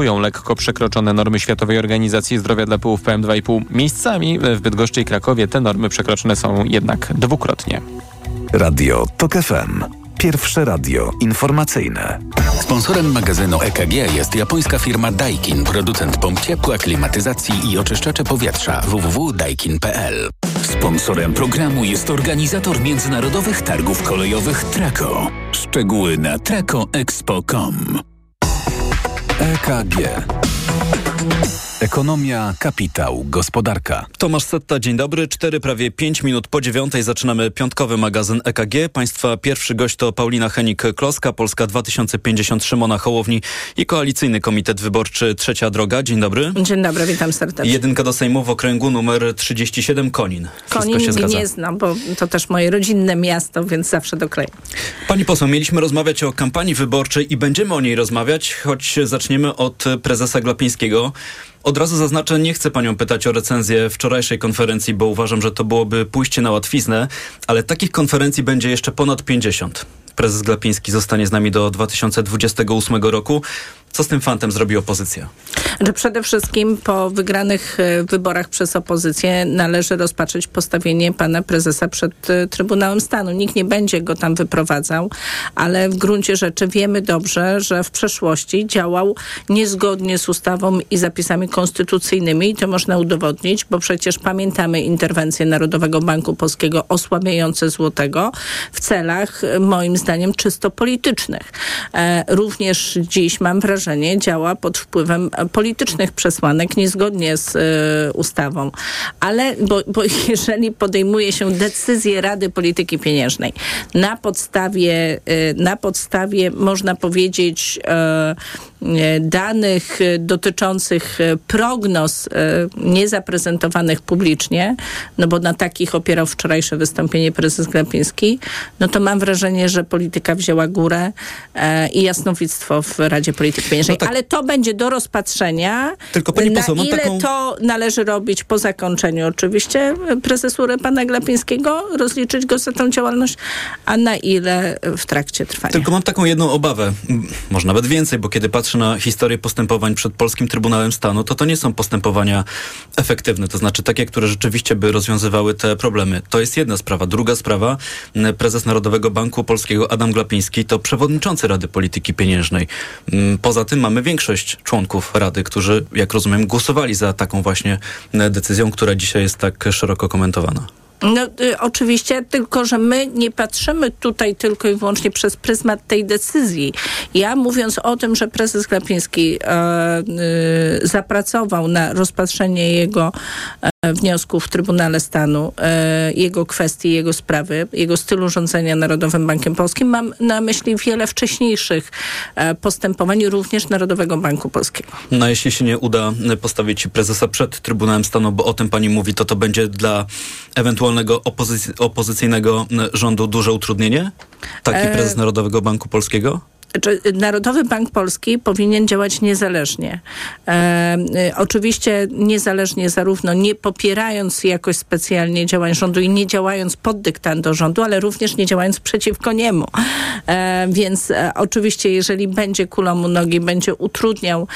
lekko przekroczone normy Światowej Organizacji Zdrowia dla pyłów PM2,5. Miejscami w Bydgoszczy i Krakowie te normy przekroczone są jednak dwukrotnie. Radio TOK FM. Pierwsze radio informacyjne. Sponsorem magazynu EKG jest japońska firma Daikin, producent pomp ciepła, klimatyzacji i oczyszczacze powietrza www.daikin.pl. Sponsorem programu jest organizator międzynarodowych targów kolejowych Traco. Szczegóły na tracoexpo.com. EKG. Ekonomia, kapitał, gospodarka. Tomasz Setta, dzień dobry. Cztery, prawie pięć minut po dziewiątej zaczynamy piątkowy magazyn EKG. Państwa pierwszy gość to Paulina Henik-Kloska, Polska 2050, Szymona Hołowni i Koalicyjny Komitet Wyborczy Trzecia Droga. Dzień dobry. Dzień dobry, witam serdecznie. Jedynka do Sejmu w okręgu numer 37, Konin. Wszystko Konin się zgadza. nie znam, bo to też moje rodzinne miasto, więc zawsze dokleję. Pani poseł, mieliśmy rozmawiać o kampanii wyborczej i będziemy o niej rozmawiać, choć zaczniemy od prezesa Glapińskiego. Od razu zaznaczę, nie chcę panią pytać o recenzję wczorajszej konferencji, bo uważam, że to byłoby pójście na łatwiznę, ale takich konferencji będzie jeszcze ponad 50. Prezes Glapiński zostanie z nami do 2028 roku. Co z tym fantem zrobi opozycja? Że przede wszystkim po wygranych e, wyborach przez opozycję należy rozpatrzeć postawienie pana prezesa przed e, Trybunałem Stanu. Nikt nie będzie go tam wyprowadzał, ale w gruncie rzeczy wiemy dobrze, że w przeszłości działał niezgodnie z ustawą i zapisami konstytucyjnymi i to można udowodnić, bo przecież pamiętamy interwencję Narodowego Banku Polskiego osłabiające złotego w celach e, moim zdaniem czysto politycznych. również dziś mam wrażenie, wrażenie, działa pod wpływem politycznych przesłanek, niezgodnie z y, ustawą. Ale, bo, bo jeżeli podejmuje się decyzję Rady Polityki Pieniężnej na podstawie, y, na podstawie można powiedzieć, y, E, danych e, dotyczących e, prognoz niezaprezentowanych publicznie, no bo na takich opierał wczorajsze wystąpienie prezes Glapiński, no to mam wrażenie, że polityka wzięła górę i jasnowictwo w Radzie Polityki Pieniężnej. No tak. Ale to będzie do rozpatrzenia. Tylko pani poseł, na ile taką... to należy robić po zakończeniu oczywiście prezesury pana Glapińskiego, rozliczyć go za tą działalność, a na ile w trakcie trwania. Tylko mam taką jedną obawę, może nawet więcej, bo kiedy patrzę na historię postępowań przed Polskim Trybunałem Stanu, to to nie są postępowania efektywne, to znaczy takie, które rzeczywiście by rozwiązywały te problemy. To jest jedna sprawa. Druga sprawa, prezes Narodowego Banku Polskiego Adam Glapiński to przewodniczący Rady Polityki Pieniężnej. Poza tym mamy większość członków Rady, którzy, jak rozumiem, głosowali za taką właśnie decyzją, która dzisiaj jest tak szeroko komentowana. No y, oczywiście, tylko że my nie patrzymy tutaj tylko i wyłącznie przez pryzmat tej decyzji. Ja mówiąc o tym, że prezes Glapiński e, y, zapracował na rozpatrzenie jego e, wniosków w Trybunale Stanu, e, jego kwestii, jego sprawy, jego stylu rządzenia Narodowym Bankiem Polskim, mam na myśli wiele wcześniejszych e, postępowań, również Narodowego Banku Polskiego. No jeśli się nie uda postawić prezesa przed Trybunałem Stanu, bo o tym pani mówi, to to będzie dla opozyc opozycyjnego rządu duże utrudnienie? Taki e, prezes Narodowego Banku Polskiego? Narodowy Bank Polski powinien działać niezależnie. E, e, oczywiście niezależnie zarówno nie popierając jakoś specjalnie działań rządu i nie działając pod dyktando rządu, ale również nie działając przeciwko niemu. E, więc e, oczywiście jeżeli będzie kulą u nogi, będzie utrudniał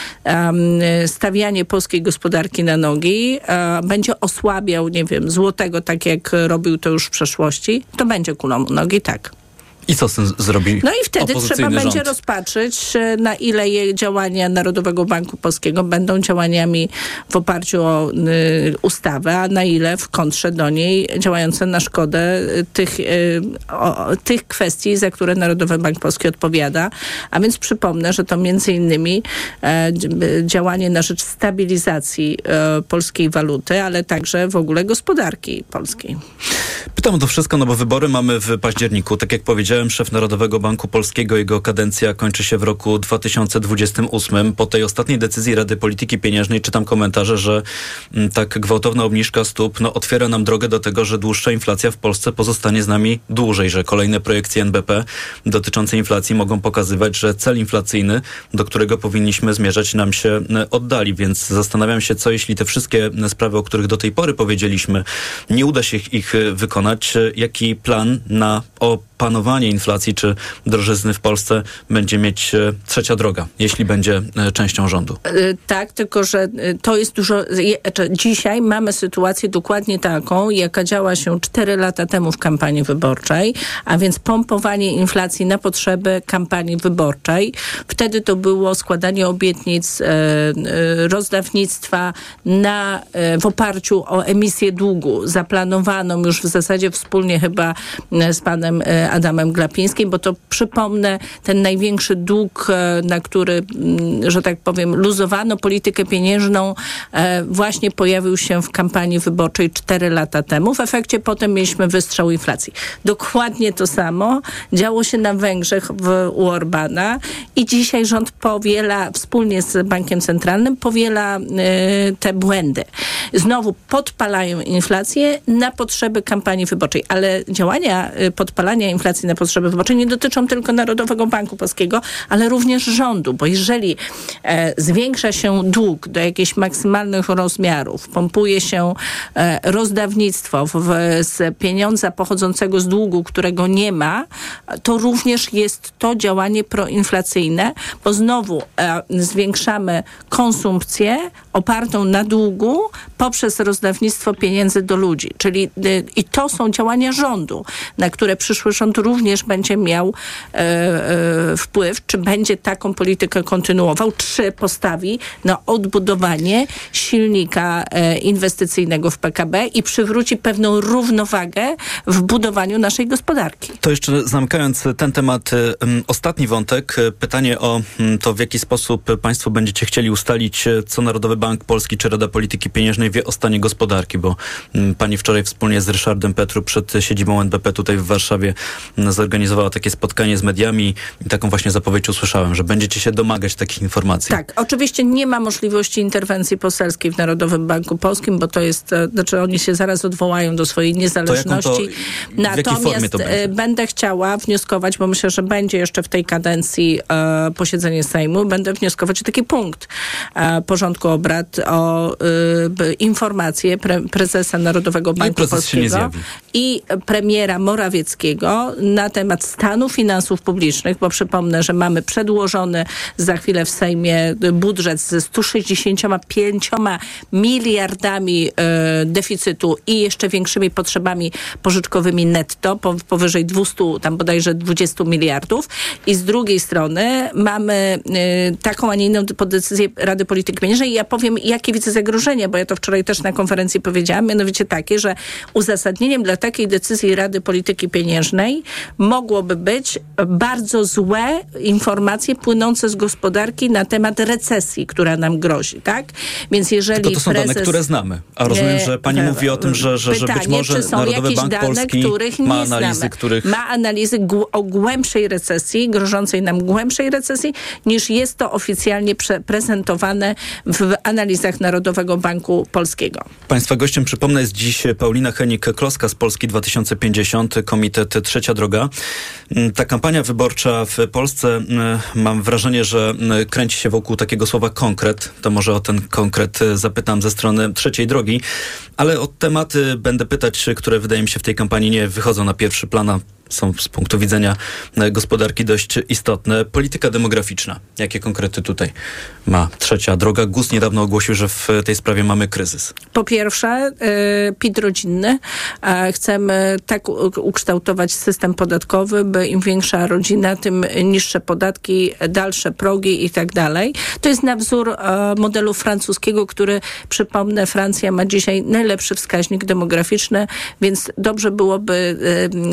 stawianie polskiej gospodarki na nogi, e, będzie osłabiał, nie wiem, złotego, tak jak robił to już w przeszłości, to będzie kulą u nogi, tak. I co z tym zrobi No i wtedy trzeba rząd? będzie rozpatrzyć, e, na ile je działania Narodowego Banku Polskiego będą działaniami w oparciu o y, ustawę, a na ile w kontrze do niej działające na szkodę y, tych, y, o, tych kwestii, za które Narodowy Bank Polski odpowiada. A więc przypomnę, że to między innymi e, działanie na rzecz stabilizacji e, polskiej waluty, ale także w ogóle gospodarki polskiej. Pytam o to wszystko, no bo wybory mamy w październiku. Tak jak powiedziałem, szef Narodowego Banku Polskiego, jego kadencja kończy się w roku 2028. Po tej ostatniej decyzji Rady Polityki Pieniężnej czytam komentarze, że m, tak gwałtowna obniżka stóp no, otwiera nam drogę do tego, że dłuższa inflacja w Polsce pozostanie z nami dłużej, że kolejne projekcje NBP dotyczące inflacji mogą pokazywać, że cel inflacyjny, do którego powinniśmy zmierzać, nam się oddali. Więc zastanawiam się, co jeśli te wszystkie sprawy, o których do tej pory powiedzieliśmy, nie uda się ich wykonać, jaki plan na o panowanie inflacji czy drożyzny w Polsce będzie mieć e, trzecia droga, jeśli będzie e, częścią rządu. Tak, tylko że to jest dużo. Dzisiaj mamy sytuację dokładnie taką, jaka działa się 4 lata temu w kampanii wyborczej, a więc pompowanie inflacji na potrzeby kampanii wyborczej. Wtedy to było składanie obietnic, rozdawnictwa na, w oparciu o emisję długu, zaplanowaną już w zasadzie wspólnie chyba z panem Adamem Glapińskim, bo to przypomnę, ten największy dług, e, na który, mm, że tak powiem, luzowano politykę pieniężną, e, właśnie pojawił się w kampanii wyborczej 4 lata temu. W efekcie potem mieliśmy wystrzał inflacji. Dokładnie to samo działo się na Węgrzech w, u Orbana i dzisiaj rząd powiela, wspólnie z Bankiem Centralnym, powiela y, te błędy. Znowu podpalają inflację na potrzeby kampanii wyborczej, ale działania podpalania inflacji na potrzeby wyborcze nie dotyczą tylko Narodowego Banku Polskiego, ale również rządu, bo jeżeli e, zwiększa się dług do jakichś maksymalnych rozmiarów, pompuje się e, rozdawnictwo w, z pieniądza pochodzącego z długu, którego nie ma, to również jest to działanie proinflacyjne, bo znowu e, zwiększamy konsumpcję opartą na długu poprzez rozdawnictwo pieniędzy do ludzi. Czyli e, i to są działania rządu, na które przyszły rząd rząd również będzie miał e, e, wpływ, czy będzie taką politykę kontynuował, czy postawi na odbudowanie silnika e, inwestycyjnego w PKB i przywróci pewną równowagę w budowaniu naszej gospodarki. To jeszcze zamykając ten temat, e, ostatni wątek, e, pytanie o to, w jaki sposób Państwo będziecie chcieli ustalić, e, co Narodowy Bank Polski czy Rada Polityki Pieniężnej wie o stanie gospodarki, bo Pani wczoraj wspólnie z Ryszardem Petru przed siedzibą NBP tutaj w Warszawie zorganizowała takie spotkanie z mediami i taką właśnie zapowiedź usłyszałem, że będziecie się domagać takich informacji. Tak, oczywiście nie ma możliwości interwencji poselskiej w Narodowym Banku Polskim, bo to jest, e, znaczy oni się zaraz odwołają do swojej niezależności. To, Natomiast e, będę chciała wnioskować, bo myślę, że będzie jeszcze w tej kadencji e, posiedzenie Sejmu, będę wnioskować o taki punkt e, porządku obrad o e, informację pre, prezesa Narodowego Banku Polskiego i premiera Morawieckiego na temat stanu finansów publicznych, bo przypomnę, że mamy przedłożony za chwilę w Sejmie budżet ze 165 miliardami e, deficytu i jeszcze większymi potrzebami pożyczkowymi netto, po, powyżej 200, tam bodajże 20 miliardów. I z drugiej strony mamy e, taką, a nie inną decyzję Rady Polityki Pieniężnej i ja powiem, jakie widzę zagrożenia, bo ja to wczoraj też na konferencji powiedziałam, mianowicie takie, że uzasadnieniem dla takiej decyzji Rady Polityki Pieniężnej mogłoby być bardzo złe informacje płynące z gospodarki na temat recesji, która nam grozi, tak? Więc jeżeli Tylko to są prezes, dane, które znamy. A rozumiem, że pani e, mówi o tym, że, że, pytanie, że być może czy są Narodowy jakieś Bank dane, Polski których ma nie analizy, znamy. których... Ma analizy o głębszej recesji, grożącej nam głębszej recesji, niż jest to oficjalnie prezentowane w analizach Narodowego Banku Polskiego. Państwa gościem, przypomnę, jest dziś Paulina Henik-Kloska z Polski 2050, Komitet Trzecia Droga. Mm, ta kampania wyborcza w Polsce, mm, mam wrażenie, że mm, kręci się wokół takiego słowa konkret. To może o ten konkret e, zapytam ze strony trzeciej drogi, ale o tematy będę pytać, które wydaje mi się w tej kampanii nie wychodzą na pierwszy plan, są z punktu widzenia e, gospodarki dość istotne. Polityka demograficzna. Jakie konkrety tutaj ma trzecia droga? GUS niedawno ogłosił, że w tej sprawie mamy kryzys. Po pierwsze, y, PIT rodzinny. Chcemy tak ukształtować system podatkowy, im większa rodzina, tym niższe podatki, dalsze progi i tak dalej. To jest na wzór e, modelu francuskiego, który, przypomnę, Francja ma dzisiaj najlepszy wskaźnik demograficzny, więc dobrze byłoby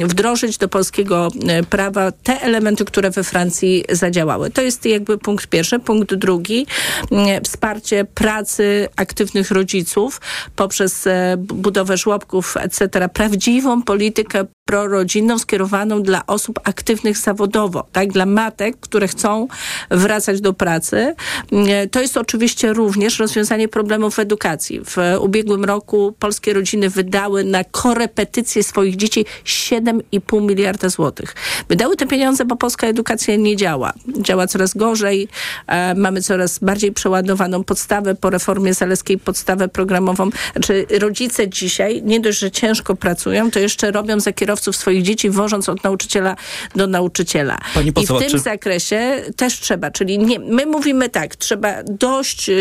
e, wdrożyć do polskiego e, prawa te elementy, które we Francji zadziałały. To jest jakby punkt pierwszy. Punkt drugi, wsparcie pracy aktywnych rodziców poprzez budowę żłobków, etc. Prawdziwą politykę prorodzinną skierowaną dla osób aktywnych zawodowo, tak, dla matek, które chcą wracać do pracy. To jest oczywiście również rozwiązanie problemów w edukacji. W ubiegłym roku polskie rodziny wydały na korepetycje swoich dzieci 7,5 miliarda złotych. Wydały te pieniądze, bo polska edukacja nie działa. Działa coraz gorzej. E, mamy coraz bardziej przeładowaną podstawę po reformie zaleskiej, podstawę programową. Znaczy rodzice dzisiaj nie dość, że ciężko pracują, to jeszcze robią zakierowanie kierowców swoich dzieci, wożąc od nauczyciela do nauczyciela. Pani poseł, I w tym czy... zakresie też trzeba, czyli nie, my mówimy tak, trzeba dość y,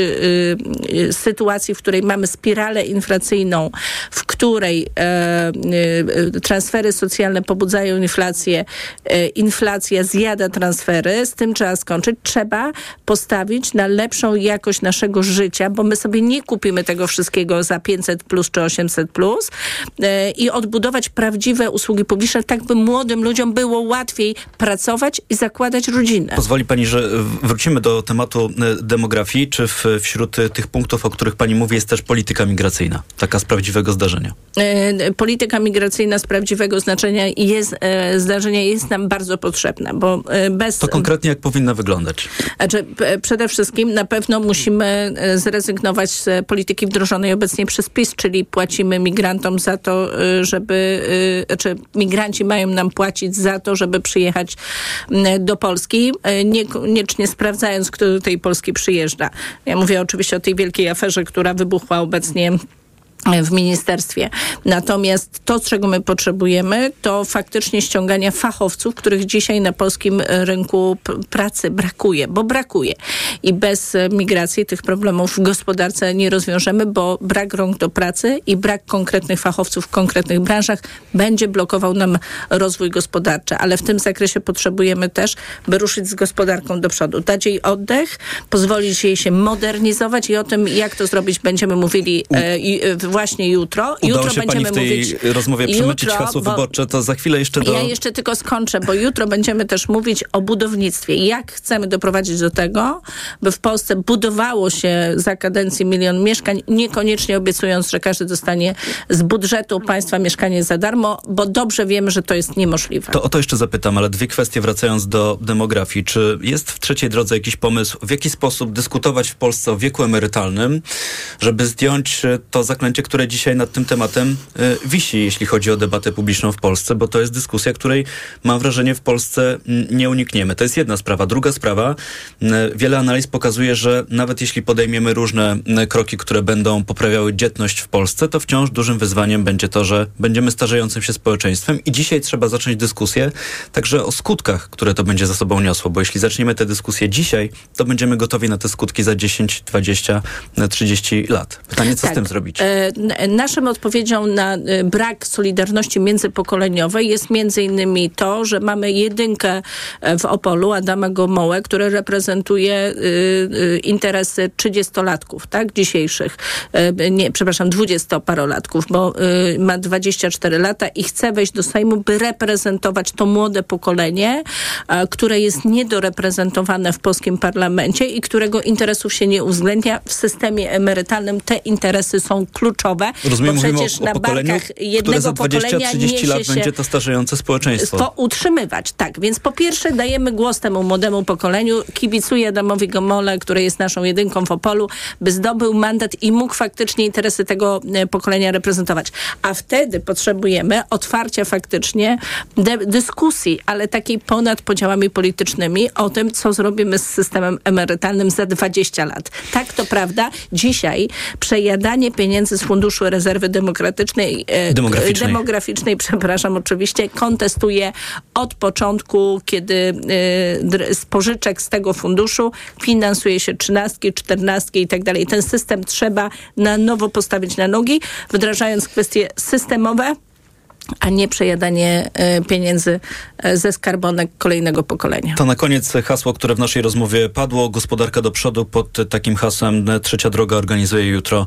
y, sytuacji, w której mamy spiralę inflacyjną, w której e, y, transfery socjalne pobudzają inflację, e, inflacja zjada transfery, z tym trzeba skończyć. Trzeba postawić na lepszą jakość naszego życia, bo my sobie nie kupimy tego wszystkiego za 500 plus czy 800 plus e, i odbudować prawdziwe usługi publiczne, tak by młodym ludziom było łatwiej pracować i zakładać rodzinę. Pozwoli pani, że wrócimy do tematu e, demografii. Czy w, wśród tych punktów, o których pani mówi, jest też polityka migracyjna? Taka z prawdziwego zdarzenia. E, polityka migracyjna z prawdziwego znaczenia jest, e, zdarzenia jest nam bardzo potrzebna, bo e, bez... To konkretnie jak powinna wyglądać? Znaczy, przede wszystkim na pewno musimy zrezygnować z polityki wdrożonej obecnie przez PiS, czyli płacimy migrantom za to, żeby, czy migranci mają nam płacić za to, żeby przyjechać do Polski, niekoniecznie sprawdzając, kto do tej Polski przyjeżdża. Ja mówię oczywiście o tej wielkiej aferze, która wybuchła obecnie w ministerstwie. Natomiast to, czego my potrzebujemy, to faktycznie ściągania fachowców, których dzisiaj na polskim rynku pracy brakuje, bo brakuje. I bez migracji tych problemów w gospodarce nie rozwiążemy, bo brak rąk do pracy i brak konkretnych fachowców w konkretnych branżach będzie blokował nam rozwój gospodarczy. Ale w tym zakresie potrzebujemy też, by ruszyć z gospodarką do przodu, dać jej oddech, pozwolić jej się modernizować i o tym, jak to zrobić, będziemy mówili e, właśnie jutro. Udało jutro się będziemy pani w tej mówić, rozmowie przemycić jutro, hasło wyborcze, to za chwilę jeszcze do... Ja jeszcze tylko skończę, bo jutro będziemy też mówić o budownictwie. Jak chcemy doprowadzić do tego, by w Polsce budowało się za kadencji milion mieszkań, niekoniecznie obiecując, że każdy dostanie z budżetu państwa mieszkanie za darmo, bo dobrze wiemy, że to jest niemożliwe. To o to jeszcze zapytam, ale dwie kwestie wracając do demografii. Czy jest w trzeciej drodze jakiś pomysł, w jaki sposób dyskutować w Polsce o wieku emerytalnym, żeby zdjąć to zaklęcie, które dzisiaj nad tym tematem y, wisi, jeśli chodzi o debatę publiczną w Polsce, bo to jest dyskusja, której mam wrażenie w Polsce nie unikniemy. To jest jedna sprawa. Druga sprawa, wiele analiz pokazuje, że nawet jeśli podejmiemy różne kroki, które będą poprawiały dzietność w Polsce, to wciąż dużym wyzwaniem będzie to, że będziemy starzejącym się społeczeństwem i dzisiaj trzeba zacząć dyskusję także o skutkach, które to będzie za sobą niosło, bo jeśli zaczniemy tę dyskusję dzisiaj, to będziemy gotowi na te skutki za 10, 20, 30 lat. Pytanie, co tak. z tym zrobić? E, naszym odpowiedzią na y, brak solidarności międzypokoleniowej jest między innymi to, że mamy jedynkę e, w Opolu, Adama Gomołę, który reprezentuje interesy trzydziestolatków, tak, dzisiejszych, e, nie, przepraszam, dwudziestoparolatków, bo ma 24 lata i chce wejść do Sejmu, by reprezentować to młode pokolenie, które jest niedoreprezentowane w polskim parlamencie i którego interesów się nie uwzględnia. W systemie emerytalnym te interesy są kluczowe. Rozumiem, bo przecież o, o na barkach jednego za 20-30 lat będzie to starzejące społeczeństwo. To utrzymywać, tak. Więc po pierwsze dajemy głos temu młodemu pokoleniu. Kibicuję Adamowi Gomole, który jest naszą jedynką w Opolu, by zdobył mandat i mógł faktycznie interesy tego e, pokolenia reprezentować. A wtedy potrzebujemy otwarcia faktycznie dyskusji, ale takiej ponad podziałami politycznymi o tym, co zrobimy z systemem emerytalnym za 20 lat. Tak, to prawda. Dzisiaj przejadanie pieniędzy z Funduszu Rezerwy Demokratycznej, e, demograficznej. demograficznej, przepraszam, oczywiście, kontestuje od początku, kiedy e, z pożyczek z tego funduszu finansuje się trzynastki, czternastki i tak dalej. Ten system trzeba na nowo postawić na nogi, wdrażając kwestie systemowe, a nie przejadanie e, pieniędzy e, ze skarbonek kolejnego pokolenia. To na koniec hasło, które w naszej rozmowie padło. Gospodarka do przodu pod takim hasłem Trzecia Droga organizuje jutro,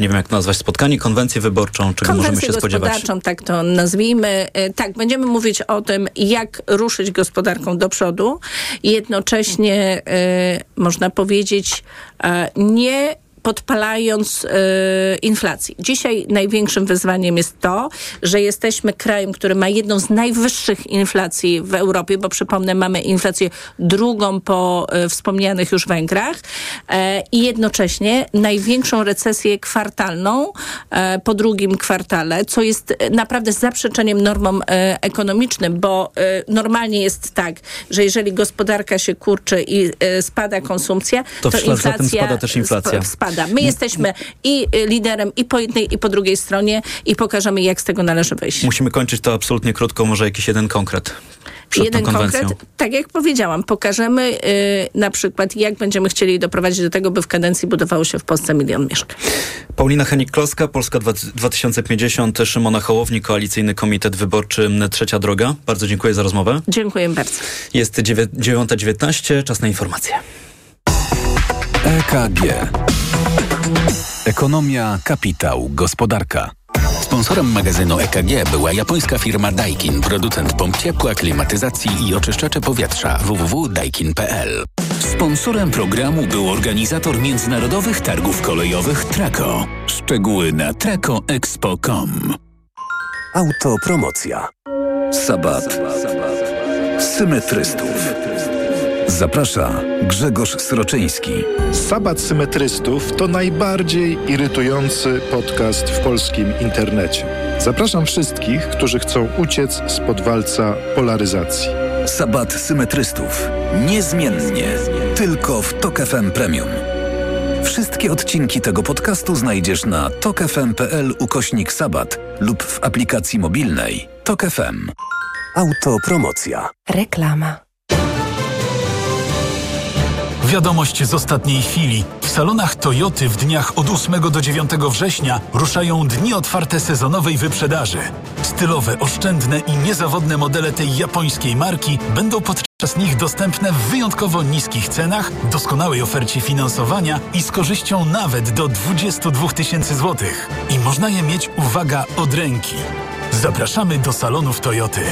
nie wiem jak nazwać, spotkanie, konwencję wyborczą, czego konwencję możemy się spodziewać? gospodarczą, tak to nazwijmy. E, tak, będziemy mówić o tym, jak ruszyć gospodarką do przodu. Jednocześnie, można powiedzieć, nie podpalając e, inflacji. Dzisiaj największym wyzwaniem jest to, że jesteśmy krajem, który ma jedną z najwyższych inflacji w Europie, bo przypomnę, mamy inflację drugą po e, wspomnianych już Węgrach e, i jednocześnie największą recesję kwartalną po drugim kwartale, co jest naprawdę zaprzeczeniem normom ekonomicznym, bo normalnie jest tak, że jeżeli gospodarka się kurczy i spada konsumpcja, to, to inflacja spada też inflacja. Spada uda. My jesteśmy i y, liderem i po jednej i po drugiej stronie i pokażemy jak z tego należy wyjść. Musimy kończyć to absolutnie krótko, może jakiś jeden konkret. Przed jeden konkret, tak jak powiedziałam, pokażemy y, na przykład, jak będziemy chcieli doprowadzić do tego, by w kadencji budowało się w Polsce milion mieszkań. Paulina Henik-Kloska, Polska 2050, Szymona Hołowni, Koalicyjny Komitet Wyborczy Trzecia Droga. Bardzo dziękuję za rozmowę. Dziękuję bardzo. Jest 9.19, czas na informacje. EKG. Ekonomia, kapitał, gospodarka. Sponsorem magazynu EKG była japońska firma Daikin, producent pomp ciepła, klimatyzacji i oczyszczacze powietrza www.daikin.pl. Sponsorem programu był organizator międzynarodowych targów kolejowych Traco. Szczegóły na tracoexpo.com. Autopromocja. Sabat. Symetrystów. Zaprasza Grzegorz Sroczyński. Sabat Symetrystów to najbardziej irytujący podcast w polskim internecie. Zapraszam wszystkich, którzy chcą uciec spod walca polaryzacji. Sabat Symetrystów. Niezmiennie. Tylko w Tok FM Premium. Wszystkie odcinki tego podcastu znajdziesz na tokefm.pl ukośnik sabat lub w aplikacji mobilnej Tok FM. Autopromocja. Reklama. Wiadomość z ostatniej chwili. W salonach Toyoty w dniach od 8 do 9 września ruszają dni otwarte sezonowej wyprzedaży. Stylowe, oszczędne i niezawodne modele tej japońskiej marki będą podczas nich dostępne w wyjątkowo niskich cenach, doskonałej ofercie finansowania i z korzyścią nawet do 22 tysięcy złotych. I można je mieć, uwaga, od ręki. Zapraszamy do salonów Toyoty.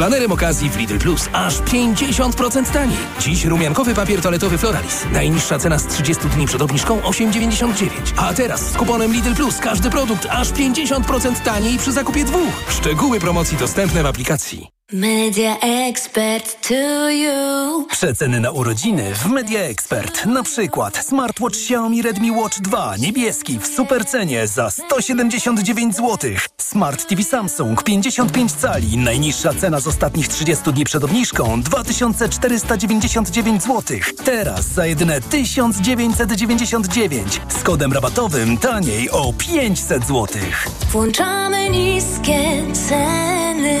Planerem okazji w Lidl Plus aż 50% taniej. Dziś rumiankowy papier toaletowy Floralis. Najniższa cena z 30 dni przed obniżką 8,99. A teraz z kuponem Lidl Plus każdy produkt aż 50% taniej przy zakupie dwóch. Szczegóły promocji dostępne w aplikacji. Media Expert to you. Przeceny na urodziny w Media Expert. Na przykład smartwatch Xiaomi Redmi Watch 2 niebieski w supercenie za 179 zł. Smart TV Samsung 55 cali. Najniższa cena z ostatnich 30 dni przed obniżką 2499 zł. Teraz za jedyne 1999 z kodem rabatowym taniej o 500 zł. Włączamy niskie ceny.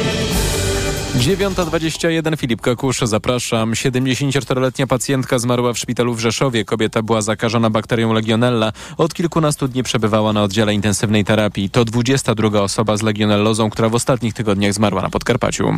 9.21 Filip Kakusz, zapraszam. 74-letnia pacjentka zmarła w szpitalu w Rzeszowie. Kobieta była zakażona bakterią Legionella. Od kilkunastu dni przebywała na oddziale intensywnej terapii. To 22 osoba z legionellozą, która w ostatnich tygodniach zmarła na Podkarpaciu.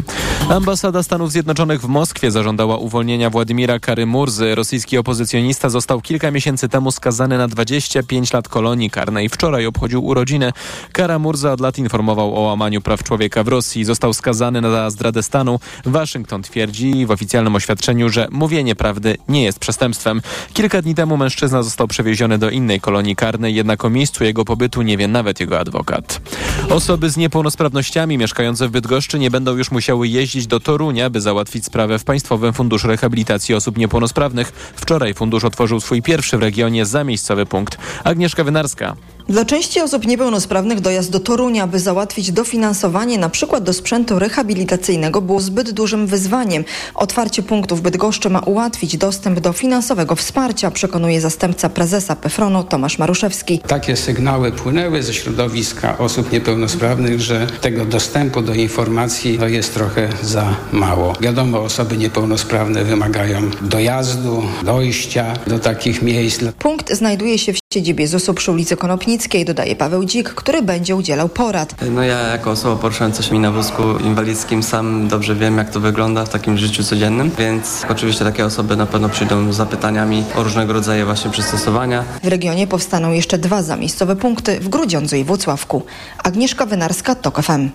Ambasada Stanów Zjednoczonych w Moskwie zażądała uwolnienia Władimira Karymurzy. Rosyjski opozycjonista został kilka miesięcy temu skazany na 25 lat kolonii karnej. Wczoraj obchodził urodziny. Karamurza od lat informował o łamaniu praw człowieka w Rosji. Został skazany na zdradę stanu. Waszyngton twierdzi w oficjalnym oświadczeniu, że mówienie prawdy nie jest przestępstwem. Kilka dni temu mężczyzna został przewieziony do innej kolonii karnej, jednak o miejscu jego pobytu nie wie nawet jego adwokat. Osoby z niepełnosprawnościami mieszkające w Bydgoszczy nie będą już musiały jeździć do Torunia, by załatwić sprawę w Państwowym Funduszu Rehabilitacji Osób Niepełnosprawnych. Wczoraj fundusz otworzył swój pierwszy w regionie zamiejscowy punkt. Agnieszka Wynarska. Dla części osób niepełnosprawnych dojazd do Torunia, by załatwić dofinansowanie np. do sprzętu rehabilitacyjnego było zbyt dużym wyzwaniem. Otwarcie punktów Bydgoszczy ma ułatwić dostęp do finansowego wsparcia, przekonuje zastępca prezesa PEFRONu Tomasz Maruszewski. Takie sygnały płynęły ze środowiska osób niepełnosprawnych, że tego dostępu do informacji jest trochę za mało. Wiadomo, osoby niepełnosprawne wymagają dojazdu, dojścia do takich miejsc. Punkt znajduje się w siedzibie ZUS-u przy ulicy Konopnickiej, dodaje Paweł Dzik, który będzie udzielał porad. No ja jako osoba poruszająca się na wózku inwalidzkim sam dobrze wiem, jak to wygląda w takim życiu codziennym, więc oczywiście takie osoby na pewno przyjdą z zapytaniami o różnego rodzaju właśnie przystosowania. W regionie powstaną jeszcze dwa zamiejscowe punkty w Grudziądzu i Włocławku. Agnieszka Wynarska, TOK FM.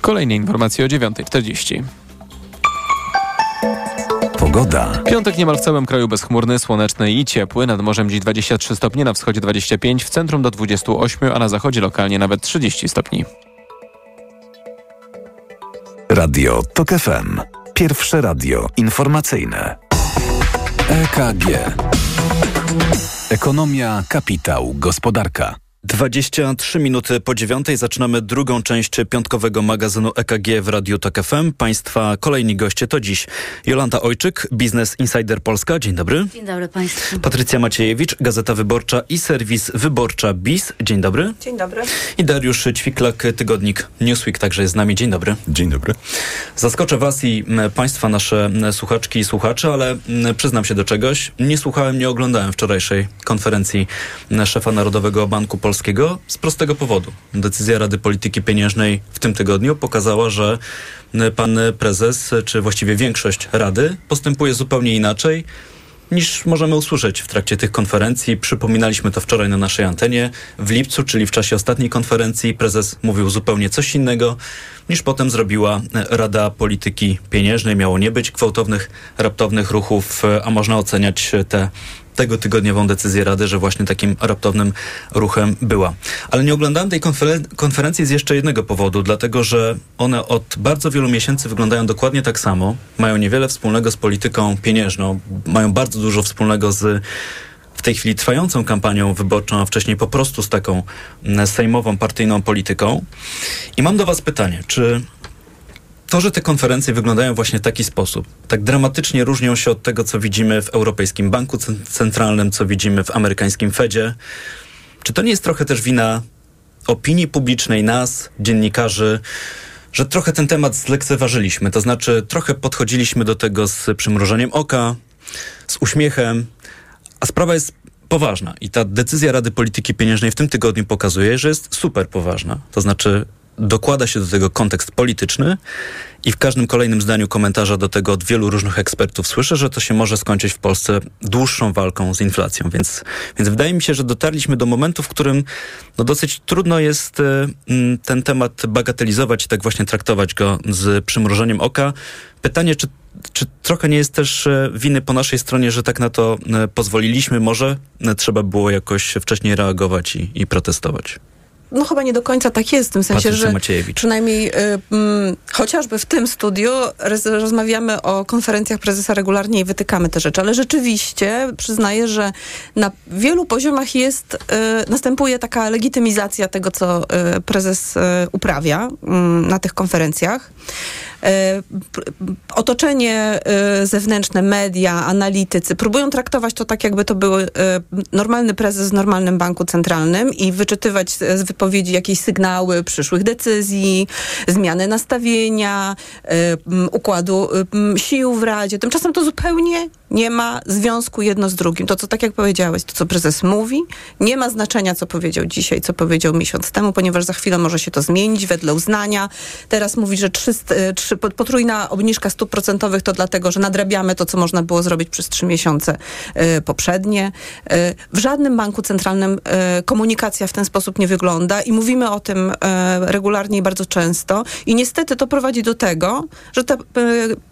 Kolejne informacje o 9.40. Pogoda. Piątek niemal w całym kraju bezchmurny, słoneczny i ciepły. Nad morzem dziś 23 stopnie, na wschodzie 25, w centrum do 28, a na zachodzie lokalnie nawet 30 stopni. Radio Tok FM. Pierwsze radio informacyjne. EKG. Ekonomia, kapitał, gospodarka. 23 minuty po dziewiątej zaczynamy drugą część piątkowego magazynu EKG w Radiu Tok FM. Państwa kolejni goście to dziś Jolanta Ojczyk, Business Insider Polska. Dzień dobry. Dzień dobry Państwu. Patrycja Maciejewicz, Gazeta Wyborcza i serwis Wyborcza BIS. Dzień dobry. Dzień dobry. I Dariusz Ćwiklak, tygodnik Newsweek także jest z nami. Dzień dobry. Dzień dobry. Zaskoczę Was i Państwa, nasze słuchaczki i słuchacze, ale przyznam się do czegoś. Nie słuchałem, nie oglądałem wczorajszej konferencji szefa Narodowego Banku Polskiego Polskiego z prostego powodu. Decyzja Rady Polityki Pieniężnej w tym tygodniu pokazała, że pan prezes, czy właściwie większość Rady postępuje zupełnie inaczej niż możemy usłyszeć w trakcie tych konferencji. Przypominaliśmy to wczoraj na naszej antenie. W lipcu, czyli w czasie ostatniej konferencji, prezes mówił zupełnie coś innego niż potem zrobiła Rada Polityki Pieniężnej. Miało nie być gwałtownych, raptownych ruchów, a można oceniać te tego tygodniową decyzję Rady, że właśnie takim raptownym ruchem była. Ale nie oglądałem tej konfer- konferencji z jeszcze jednego powodu, dlatego że one od bardzo wielu miesięcy wyglądają dokładnie tak samo, mają niewiele wspólnego z polityką pieniężną, mają bardzo dużo wspólnego z w tej chwili trwającą kampanią wyborczą, a wcześniej po prostu z taką sejmową, partyjną polityką. I mam do Was pytanie, czy to, że te konferencje wyglądają właśnie w taki sposób, tak dramatycznie różnią się od tego, co widzimy w Europejskim Banku Centralnym, co widzimy w amerykańskim Fedzie, czy to nie jest trochę też wina opinii publicznej, nas, dziennikarzy, że trochę ten temat zlekceważyliśmy, to znaczy trochę podchodziliśmy do tego z przymrużeniem oka, z uśmiechem, a sprawa jest poważna i ta decyzja Rady Polityki Pieniężnej w tym tygodniu pokazuje, że jest super poważna. To znaczy dokłada się do tego kontekst polityczny i w każdym kolejnym zdaniu komentarza do tego od wielu różnych ekspertów słyszę, że to się może skończyć w Polsce dłuższą walką z inflacją. Więc, więc wydaje mi się, że dotarliśmy do momentu, w którym no dosyć trudno jest y, ten temat bagatelizować i tak właśnie traktować go z przymrużeniem oka. Pytanie, czy czy trochę nie jest też e, winy po naszej stronie, że tak na to e, pozwoliliśmy? Może trzeba było jakoś wcześniej reagować i, i protestować? No chyba nie do końca tak jest, w tym sensie, Patrycja że Maciejewicz. przynajmniej y, y, chociażby w tym studiu roz, rozmawiamy o konferencjach prezesa regularnie i wytykamy te rzeczy, ale rzeczywiście przyznaję, że na wielu poziomach jest, y, następuje taka legitymizacja tego, co y, prezes y, uprawia mm, na tych konferencjach. E, otoczenie e, zewnętrzne, media, analitycy próbują traktować to tak, jakby to był e, normalny prezes w normalnym banku centralnym i wyczytywać z wypowiedzi jakieś sygnały przyszłych decyzji, zmiany nastawienia, układu sił w Radzie. Tymczasem to zupełnie nie ma związku jedno z drugim. To, co tak jak powiedziałeś, to, co prezes mówi, nie ma znaczenia, co powiedział dzisiaj, co powiedział miesiąc temu, ponieważ za chwilę może się to zmienić wedle uznania. Teraz mówi, że 300, potrójna obniżka stóp procentowych to dlatego, że nadrabiamy to, co można było zrobić przez trzy miesiące y, poprzednie. Y, w żadnym banku centralnym y, komunikacja w ten sposób nie wygląda i mówimy o tym regularnie i bardzo często. I niestety to prowadzi do tego, że ta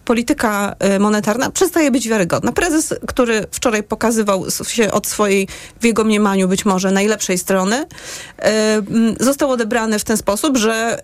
polityka monetarna przestaje być wiarygodna. Prezes, który wczoraj pokazywał się od swojej, w jego mniemaniu być może najlepszej strony, został odebrany w ten sposób, że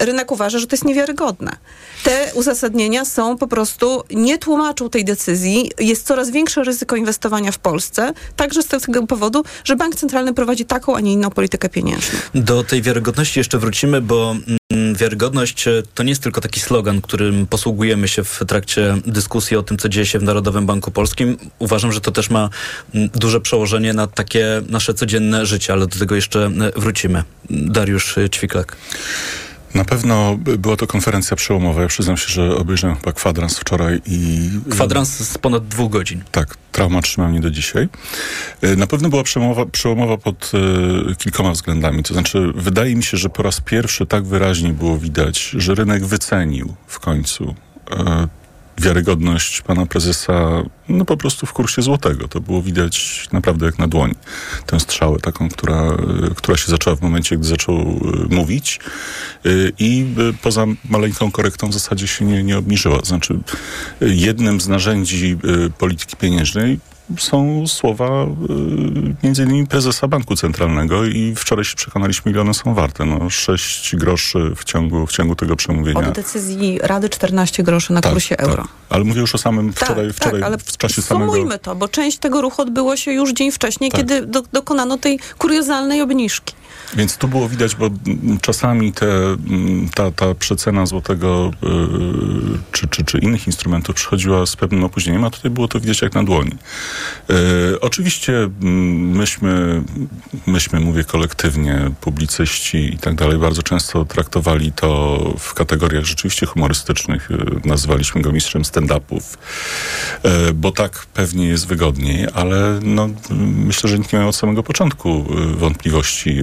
rynek uważa, że to jest niewiarygodne te uzasadnienia są po prostu, nie tłumaczą tej decyzji. Jest coraz większe ryzyko inwestowania w Polsce, także z tego powodu, że bank centralny prowadzi taką, a nie inną politykę pieniężną. Do tej wiarygodności jeszcze wrócimy, bo mm, wiarygodność e, to nie jest tylko taki slogan, którym posługujemy się w trakcie dyskusji o tym, co dzieje się w Narodowym Banku Polskim. Uważam, że to też ma mm, duże przełożenie na takie nasze codzienne życie, ale do tego jeszcze e, wrócimy. Dariusz Ćwiklak. Na pewno była to konferencja przełomowa. Ja przyznam się, że obejrzałem chyba kwadrans wczoraj i... Kwadrans z ponad dwóch godzin. Tak, trauma trzyma mnie do dzisiaj. E, na pewno była przełomowa, przełomowa pod e, kilkoma względami. To znaczy, wydaje mi się, że po raz pierwszy tak wyraźnie było widać, że rynek wycenił w końcu e, wiarygodność pana prezesa no po prostu w kursie złotego. To było widać naprawdę jak na dłoni. Tę strzałę taką, która, która się zaczęła w momencie, gdy zaczął e, mówić e, i poza maleńką korektą w zasadzie się nie, nie obniżyła. Znaczy jednym z narzędzi polityki pieniężnej są słowa y, między innymi prezesa Banku Centralnego i wczoraj się przekonaliśmy, ile one są warte. No, 6 groszy w ciągu, w ciągu tego przemówienia. Od decyzji Rady 14 groszy na Tak, kursie tak. euro. Ale mówię już o samym wczoraj, tak, wczoraj tak, ale w czasie samego... Sumujmy to, bo część tego ruchu odbyło się już dzień wcześniej, Tak. kiedy do, dokonano tej kuriozalnej obniżki. Więc tu było widać, bo czasami te, mm, ta, ta przecena złotego y, czy, czy, czy innych instrumentów przychodziła z pewnym opóźnieniem, a tutaj było to widać jak na dłoni. Y, oczywiście mm, myśmy, myśmy, mówię kolektywnie, publicyści i tak dalej, bardzo często traktowali to w kategoriach rzeczywiście humorystycznych. Y, nazywaliśmy go mistrzem stand-upów, bo tak pewnie jest wygodniej, ale no, myślę, że nikt nie miał od samego początku wątpliwości,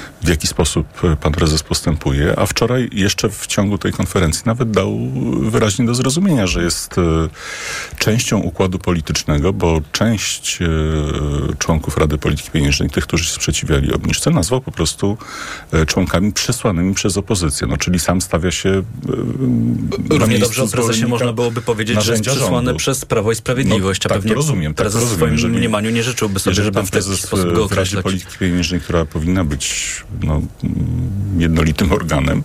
w jaki sposób y, pan prezes postępuje, a wczoraj jeszcze w ciągu tej konferencji nawet dał wyraźnie do zrozumienia, że jest y, częścią układu politycznego, bo część y, członków Rady Polityki Pieniężnej, tych, którzy się sprzeciwiali obniżce, nazwał po prostu członkami przesłanymi przez opozycję. No, czyli sam stawia się Równie dobrze o prezesie można byłoby powiedzieć, że jest przesłany rządu. przez Prawo i Sprawiedliwość, No, a tak, pewnie rozumiem, tak, prezes w rozumiem, swoim jeżeli- mniemaniu nie życzyłby sobie, żeby pan w prezes sposób go w Radzie określać. Polityki Pieniężnej, która powinna być no, jednolitym organem,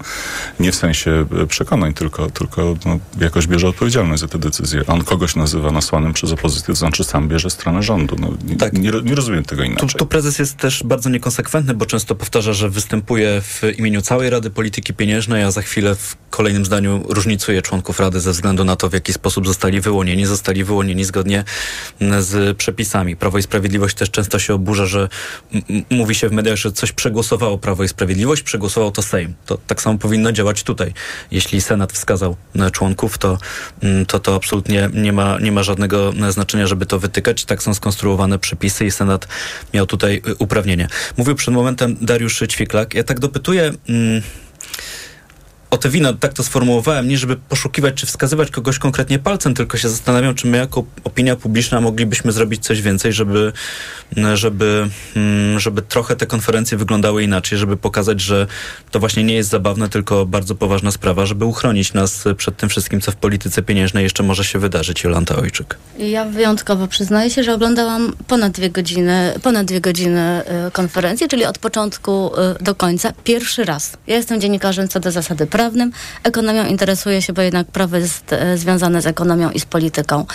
nie w sensie e, przekonań, tylko, tylko no, jakoś bierze odpowiedzialność za te decyzje. On kogoś nazywa nasłanym przez opozycję, to znaczy sam bierze stronę rządu. No, nie, Tak. nie, nie rozumiem tego Tu, inaczej. tu prezes jest też bardzo niekonsekwentny, bo często powtarza, że występuje w imieniu całej Rady Polityki Pieniężnej, a za chwilę w kolejnym zdaniu różnicuje członków Rady ze względu na to, w jaki sposób zostali wyłonieni. Zostali wyłonieni zgodnie z przepisami. Prawo i Sprawiedliwość też często się oburza, że mówi się w mediach, że coś przegłosowało Prawo i Sprawiedliwość, przegłosował to Sejm. To tak samo powinno działać tutaj. Jeśli Senat wskazał członków, to mm, to, to absolutnie nie ma, nie ma żadnego znaczenia, żeby to wytykać. Tak są skonstruowane przepisy i Senat miał tutaj y, uprawnienie. Mówił przed momentem Dariusz Ćwiklak. Ja tak dopytuję... Mm, o te wina, tak to sformułowałem, nie żeby poszukiwać czy wskazywać kogoś konkretnie palcem, tylko się zastanawiam, czy my jako opinia publiczna moglibyśmy zrobić coś więcej, żeby, żeby, mm, żeby trochę te konferencje wyglądały inaczej, żeby pokazać, że to właśnie nie jest zabawne, tylko bardzo poważna sprawa, żeby uchronić nas przed tym wszystkim, co w polityce pieniężnej jeszcze może się wydarzyć. Jolanta Ojczyk. Ja wyjątkowo przyznaję się, że oglądałam ponad dwie godziny, ponad dwie godziny y, konferencji, czyli od początku y, do końca. Pierwszy raz. Ja jestem dziennikarzem co do zasady prawnym. Ekonomią interesuję się, bo jednak prawo jest y, związane z ekonomią i z polityką.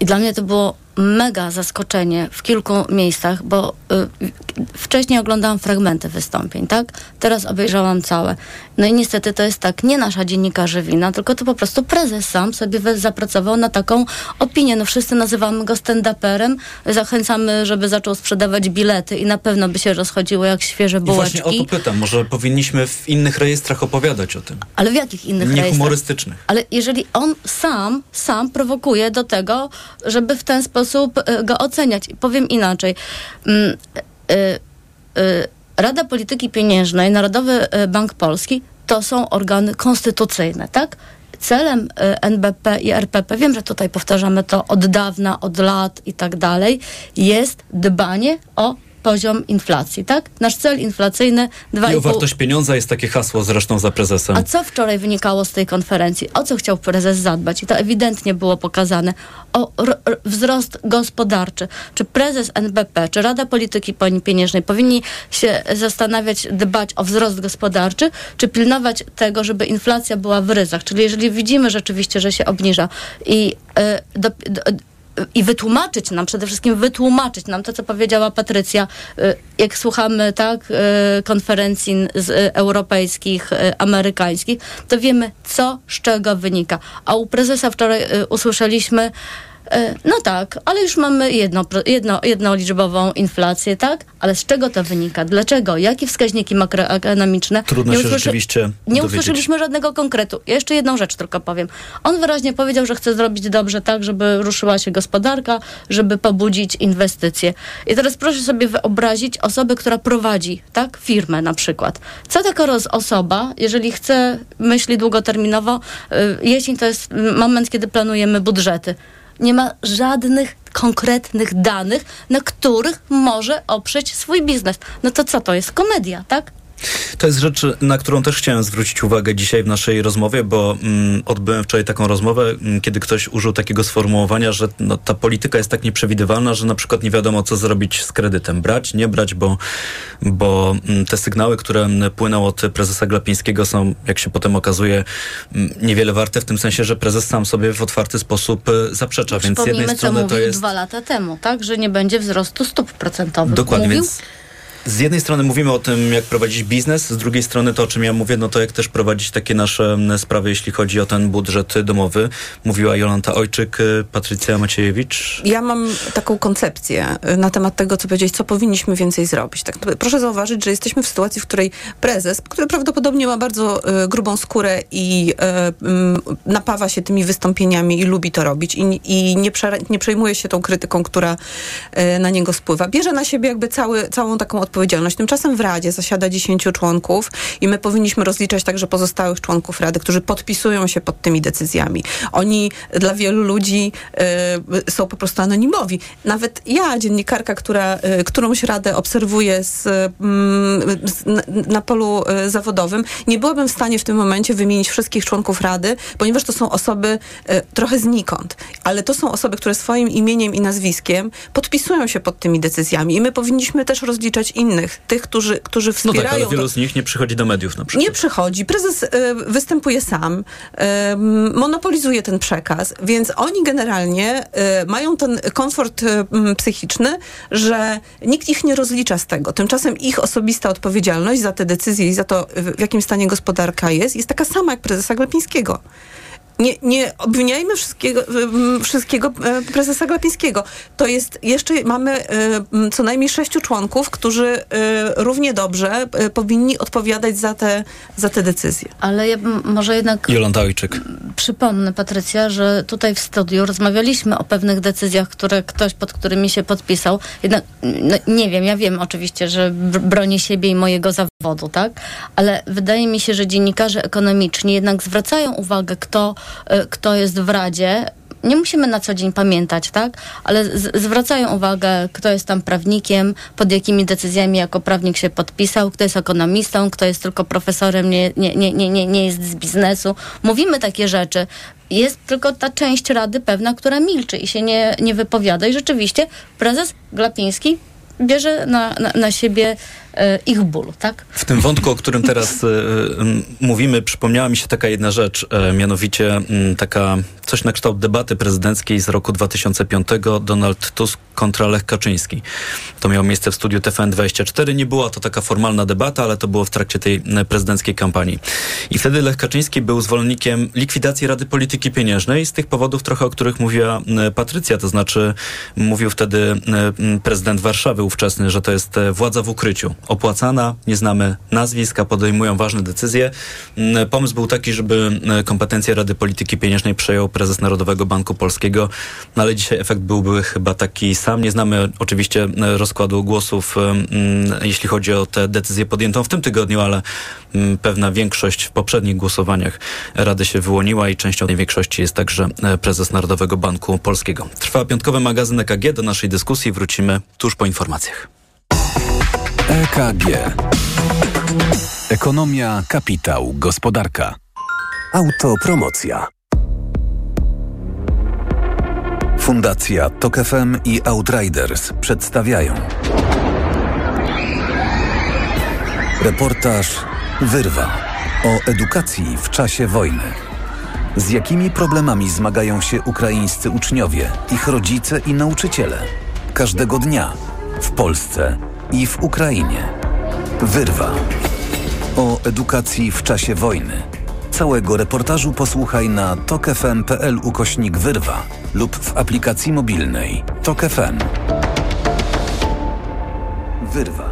I dla mnie to było mega zaskoczenie w kilku miejscach, bo y, wcześniej oglądałam fragmenty wystąpień, tak? Teraz obejrzałam całe. No i niestety to jest tak, nie nasza dziennikarzy wina, tylko to po prostu prezes sam sobie zapracował na taką opinię. No wszyscy nazywamy go stand-uperem, zachęcamy, żeby zaczął sprzedawać bilety i na pewno by się rozchodziło jak świeże I bułeczki. właśnie o to pytam, może powinniśmy w innych rejestrach opowiadać o tym. Ale w jakich innych Nie rejestrach? humorystycznych. Ale jeżeli on sam, sam prowokuje do tego, żeby w ten sposób e, go oceniać. Powiem inaczej. Mm, e, e, Rada Polityki Pieniężnej, Narodowy Bank Polski to są organy konstytucyjne, tak? Celem NBP i RPP, wiem, że tutaj powtarzamy to od dawna, od lat i tak dalej, jest dbanie o poziom inflacji, tak? Nasz cel inflacyjny I o 2,5 wartość pieniądza jest takie hasło zresztą za prezesem. a co wczoraj wynikało z tej konferencji? O co chciał prezes zadbać? I to ewidentnie było pokazane. O wzrost gospodarczy. Czy prezes NBP, czy Rada Polityki Pieniężnej powinni się zastanawiać, dbać o wzrost gospodarczy, czy pilnować tego, żeby inflacja była w ryzach? Czyli jeżeli widzimy rzeczywiście, że się obniża i y, do, do, i wytłumaczyć nam, przede wszystkim wytłumaczyć nam to, co powiedziała Patrycja, y, jak słuchamy tak, y, konferencji z y, europejskich, amerykańskich, to wiemy, co z czego wynika. A u prezesa wczoraj usłyszeliśmy, no tak, ale już mamy jedno, jedno, jednoliczbową inflację, tak? Ale z czego to wynika? Dlaczego? Jakie wskaźniki makroekonomiczne? Trudno się rzeczywiście Nie usłyszeliśmy żadnego konkretu. Ja jeszcze jedną rzecz tylko powiem. On wyraźnie powiedział, że chce zrobić dobrze tak, żeby ruszyła się gospodarka, żeby pobudzić inwestycje. I teraz proszę sobie wyobrazić osobę, która prowadzi tak, firmę na przykład. Co taka roz- osoba, jeżeli chce, myśli długoterminowo, y, jesień to jest moment, kiedy planujemy budżety. Nie ma żadnych konkretnych danych, na których może oprzeć swój biznes. No to co to jest? Komedia, tak? To jest rzecz, na którą też chciałem zwrócić uwagę dzisiaj w naszej rozmowie, bo mm, odbyłem wczoraj taką rozmowę, mm, kiedy ktoś użył takiego sformułowania, że no, ta polityka jest tak nieprzewidywalna, że na przykład nie wiadomo, co zrobić z kredytem. Brać, nie brać, bo, bo mm, te sygnały, które płyną od prezesa Glapińskiego są, jak się potem okazuje, mm, niewiele warte, w tym sensie, że prezes sam sobie w otwarty sposób e, zaprzecza. Więc z jednej co strony mówił to jest... dwa lata temu, tak? Że nie będzie wzrostu stóp procentowych. Dokładnie, Mówił? więc z jednej strony mówimy o tym, jak prowadzić biznes, z drugiej strony to, o czym ja mówię, no to jak też prowadzić takie nasze sprawy, jeśli chodzi o ten budżet domowy. Mówiła Jolanta Ojczyk, y, Patrycja Maciejewicz. Ja mam taką koncepcję y, na temat tego, co powiedzieć, co powinniśmy więcej zrobić. Tak, proszę zauważyć, że jesteśmy w sytuacji, w której prezes, który prawdopodobnie ma bardzo y, grubą skórę i y, napawa się tymi wystąpieniami i lubi to robić i, i nie, prze, nie przejmuje się tą krytyką, która y, na niego spływa. Bierze na siebie jakby cały, całą taką odpowiedzialność. Tymczasem w Radzie zasiada 10 członków i my powinniśmy rozliczać także pozostałych członków Rady, którzy podpisują się pod tymi decyzjami. Oni dla wielu ludzi y, są po prostu anonimowi. Nawet ja, dziennikarka, która y, którąś radę obserwuję z, mm, z, na, na polu y, zawodowym, nie byłabym w stanie w tym momencie wymienić wszystkich członków Rady, ponieważ to są osoby y, trochę znikąd. Ale to są osoby, które swoim imieniem i nazwiskiem podpisują się pod tymi decyzjami i my powinniśmy też rozliczać innych, tych, którzy, którzy No wspierają tak, ale wielu z nich nie przychodzi do mediów na przykład. nie przychodzi. Prezes y, występuje sam, y, monopolizuje ten przekaz, więc oni generalnie y, mają ten komfort y, psychiczny, że nikt ich nie rozlicza z tego. Tymczasem ich osobista odpowiedzialność za te decyzje i za to, w jakim stanie gospodarka jest, jest taka sama jak prezesa Glapińskiego. Nie, nie obwiniajmy wszystkiego, m, wszystkiego e, prezesa Glapińskiego. To jest, jeszcze mamy e, co najmniej sześciu członków, którzy e, równie dobrze powinni odpowiadać za te, za te decyzje. Ale ja może jednak Jolanta Ojczyk. przypomnę, Patrycja, że tutaj w studiu rozmawialiśmy o pewnych decyzjach, które ktoś pod którymi się podpisał. Jednak, no, nie wiem, ja wiem oczywiście, że br- bronię siebie i mojego zawodu, tak? Ale wydaje mi się, że dziennikarze ekonomiczni jednak zwracają uwagę, kto, kto jest w Radzie. Nie musimy na co dzień pamiętać, tak? Ale z- zwracają uwagę, kto jest tam prawnikiem, pod jakimi decyzjami jako prawnik się podpisał, kto jest ekonomistą, kto jest tylko profesorem, nie, nie, nie, nie, nie, jest z biznesu. Mówimy takie rzeczy. Jest tylko ta część rady pewna, która milczy i się nie, nie wypowiada. I rzeczywiście prezes Glapiński bierze na, na, na siebie e, ich ból, tak? W tym wątku, o którym teraz y, mówimy, przypomniała mi się taka jedna rzecz, e, mianowicie taka coś na kształt debaty prezydenckiej z roku 2005 Donald Tusk kontra Lech Kaczyński. To miało miejsce w studiu TVN24. Nie była to taka formalna debata, ale to było w trakcie tej e, prezydenckiej kampanii. I wtedy Lech Kaczyński był zwolennikiem likwidacji Rady Polityki Pieniężnej z tych powodów trochę, o których mówiła e, Patrycja, to znaczy mówił wtedy e, prezydent Warszawy ówczesny, że to jest e, władza w ukryciu. Opłacana, nie znamy nazwiska, podejmują ważne decyzje. Mm, Pomysł był taki, żeby e, kompetencje Rady Polityki Pieniężnej przejął prezes Narodowego Banku Polskiego, no ale dzisiaj efekt byłby chyba taki sam. Nie znamy oczywiście e, rozkładu głosów, mm, jeśli chodzi o tę decyzję podjętą w tym tygodniu, ale mm, pewna większość w poprzednich głosowaniach Rady się wyłoniła i częścią tej większości jest także e, prezes Narodowego Banku Polskiego. Trwa piątkowy magazyn EKG. Do naszej dyskusji wrócimy tuż po informacjach. EKG. Ekonomia, kapitał, gospodarka. Autopromocja. Fundacja Tok FM i Outriders przedstawiają Reportaż Wyrwa o edukacji w czasie wojny. Z jakimi problemami zmagają się ukraińscy uczniowie, ich rodzice i nauczyciele? Każdego dnia w Polsce i w Ukrainie. Wyrwa. O edukacji w czasie wojny. Całego reportażu posłuchaj na tokefm.pl ukośnik wyrwa lub w aplikacji mobilnej Tok FM. Wyrwa.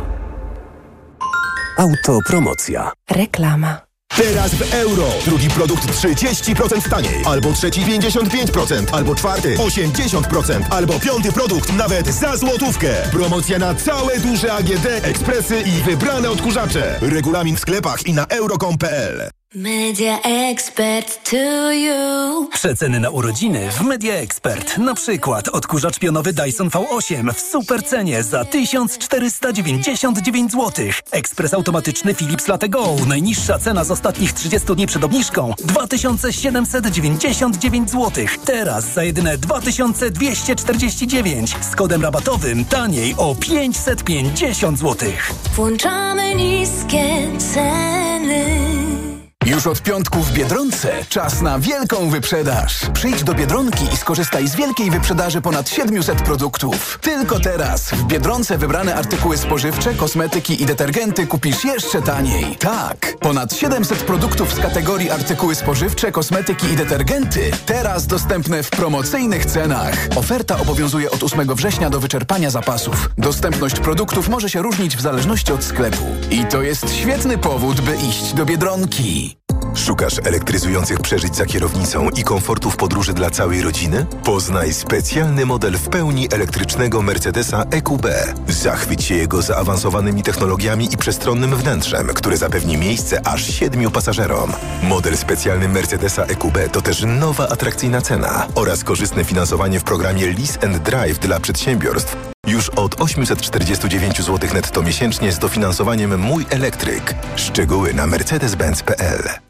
Autopromocja. Reklama. Teraz w euro. Drugi produkt 30% taniej. Albo trzeci 55%. Albo czwarty 80%. Albo piąty produkt nawet za złotówkę. Promocja na całe duże AGD, ekspresy i wybrane odkurzacze. Regulamin w sklepach i na euro.com.pl Media expert to you. Przeceny na urodziny w Media Expert. Na przykład odkurzacz pionowy Dyson V8 w super cenie za 1499 zł. Ekspres automatyczny Philips Latte Go. Najniższa cena z ostatnich 30 dni przed obniżką 2799 zł. Teraz za jedyne 2249. Z kodem rabatowym taniej o 550 zł. Włączamy niskie ceny. Już od piątku w Biedronce czas na wielką wyprzedaż. Przyjdź do Biedronki i skorzystaj z wielkiej wyprzedaży ponad 700 produktów. Tylko teraz w Biedronce wybrane artykuły spożywcze, kosmetyki i detergenty kupisz jeszcze taniej. Tak, ponad 700 produktów z kategorii artykuły spożywcze, kosmetyki i detergenty teraz dostępne w promocyjnych cenach. Oferta obowiązuje od 8 września do wyczerpania zapasów. Dostępność produktów może się różnić w zależności od sklepu. I to jest świetny powód, by iść do Biedronki. Szukasz elektryzujących przeżyć za kierownicą i komfortów podróży dla całej rodziny? Poznaj specjalny model w pełni elektrycznego Mercedesa EQB. Zachwyć się jego zaawansowanymi technologiami i przestronnym wnętrzem, które zapewni miejsce aż siedmiu pasażerom. Model specjalny Mercedesa EQB to też nowa atrakcyjna cena oraz korzystne finansowanie w programie Lease and Drive dla przedsiębiorstw już od 849 zł netto miesięcznie z dofinansowaniem Mój Elektryk. Szczegóły na mercedes-benz.pl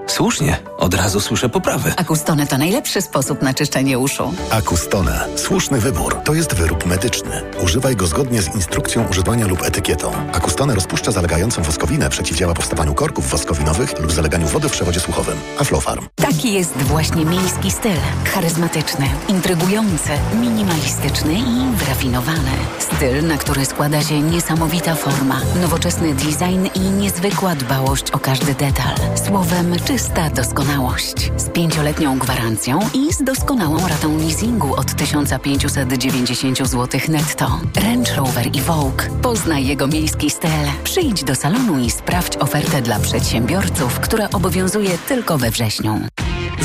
Słusznie, od razu słyszę poprawę. Akustone to najlepszy sposób na czyszczenie uszu. Akustone. Słuszny wybór. To jest wyrób medyczny. Używaj go zgodnie z instrukcją używania lub etykietą. Akustone rozpuszcza zalegającą woskowinę, przeciwdziała powstawaniu korków woskowinowych lub zaleganiu wody w przewodzie słuchowym. Aflofarm. Taki jest właśnie miejski styl. Charyzmatyczny, intrygujący, minimalistyczny i wyrafinowany. Styl, na który składa się niesamowita forma, nowoczesny design i niezwykła dbałość o każdy detal. Słowem, czysta doskonałość. Z pięcioletnią gwarancją i z doskonałą ratą leasingu od 1590 zł netto. Range Rover i Vogue. Poznaj jego miejski styl. Przyjdź do salonu i sprawdź ofertę dla przedsiębiorców, która obowiązuje tylko we wrześniu.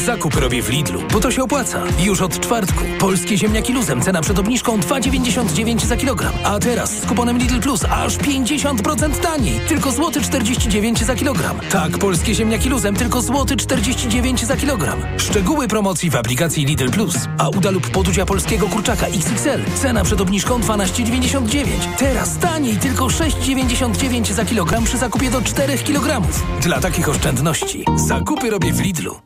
Zakup robię w Lidlu, bo to się opłaca. Już od czwartku. Polskie ziemniaki luzem, cena przed obniżką 2,99 za kilogram. A teraz z kuponem Lidl Plus aż 50% taniej. Tylko złoty 49 za kilogram. Tak, polskie ziemniaki luzem, tylko złoty 49 za kilogram. Szczegóły promocji w aplikacji Lidl Plus. A uda lub podudzia polskiego kurczaka XXL. Cena przed obniżką 12,99. Teraz taniej, tylko 6,99 za kilogram przy zakupie do 4 kg. Dla takich oszczędności zakupy robię w Lidlu.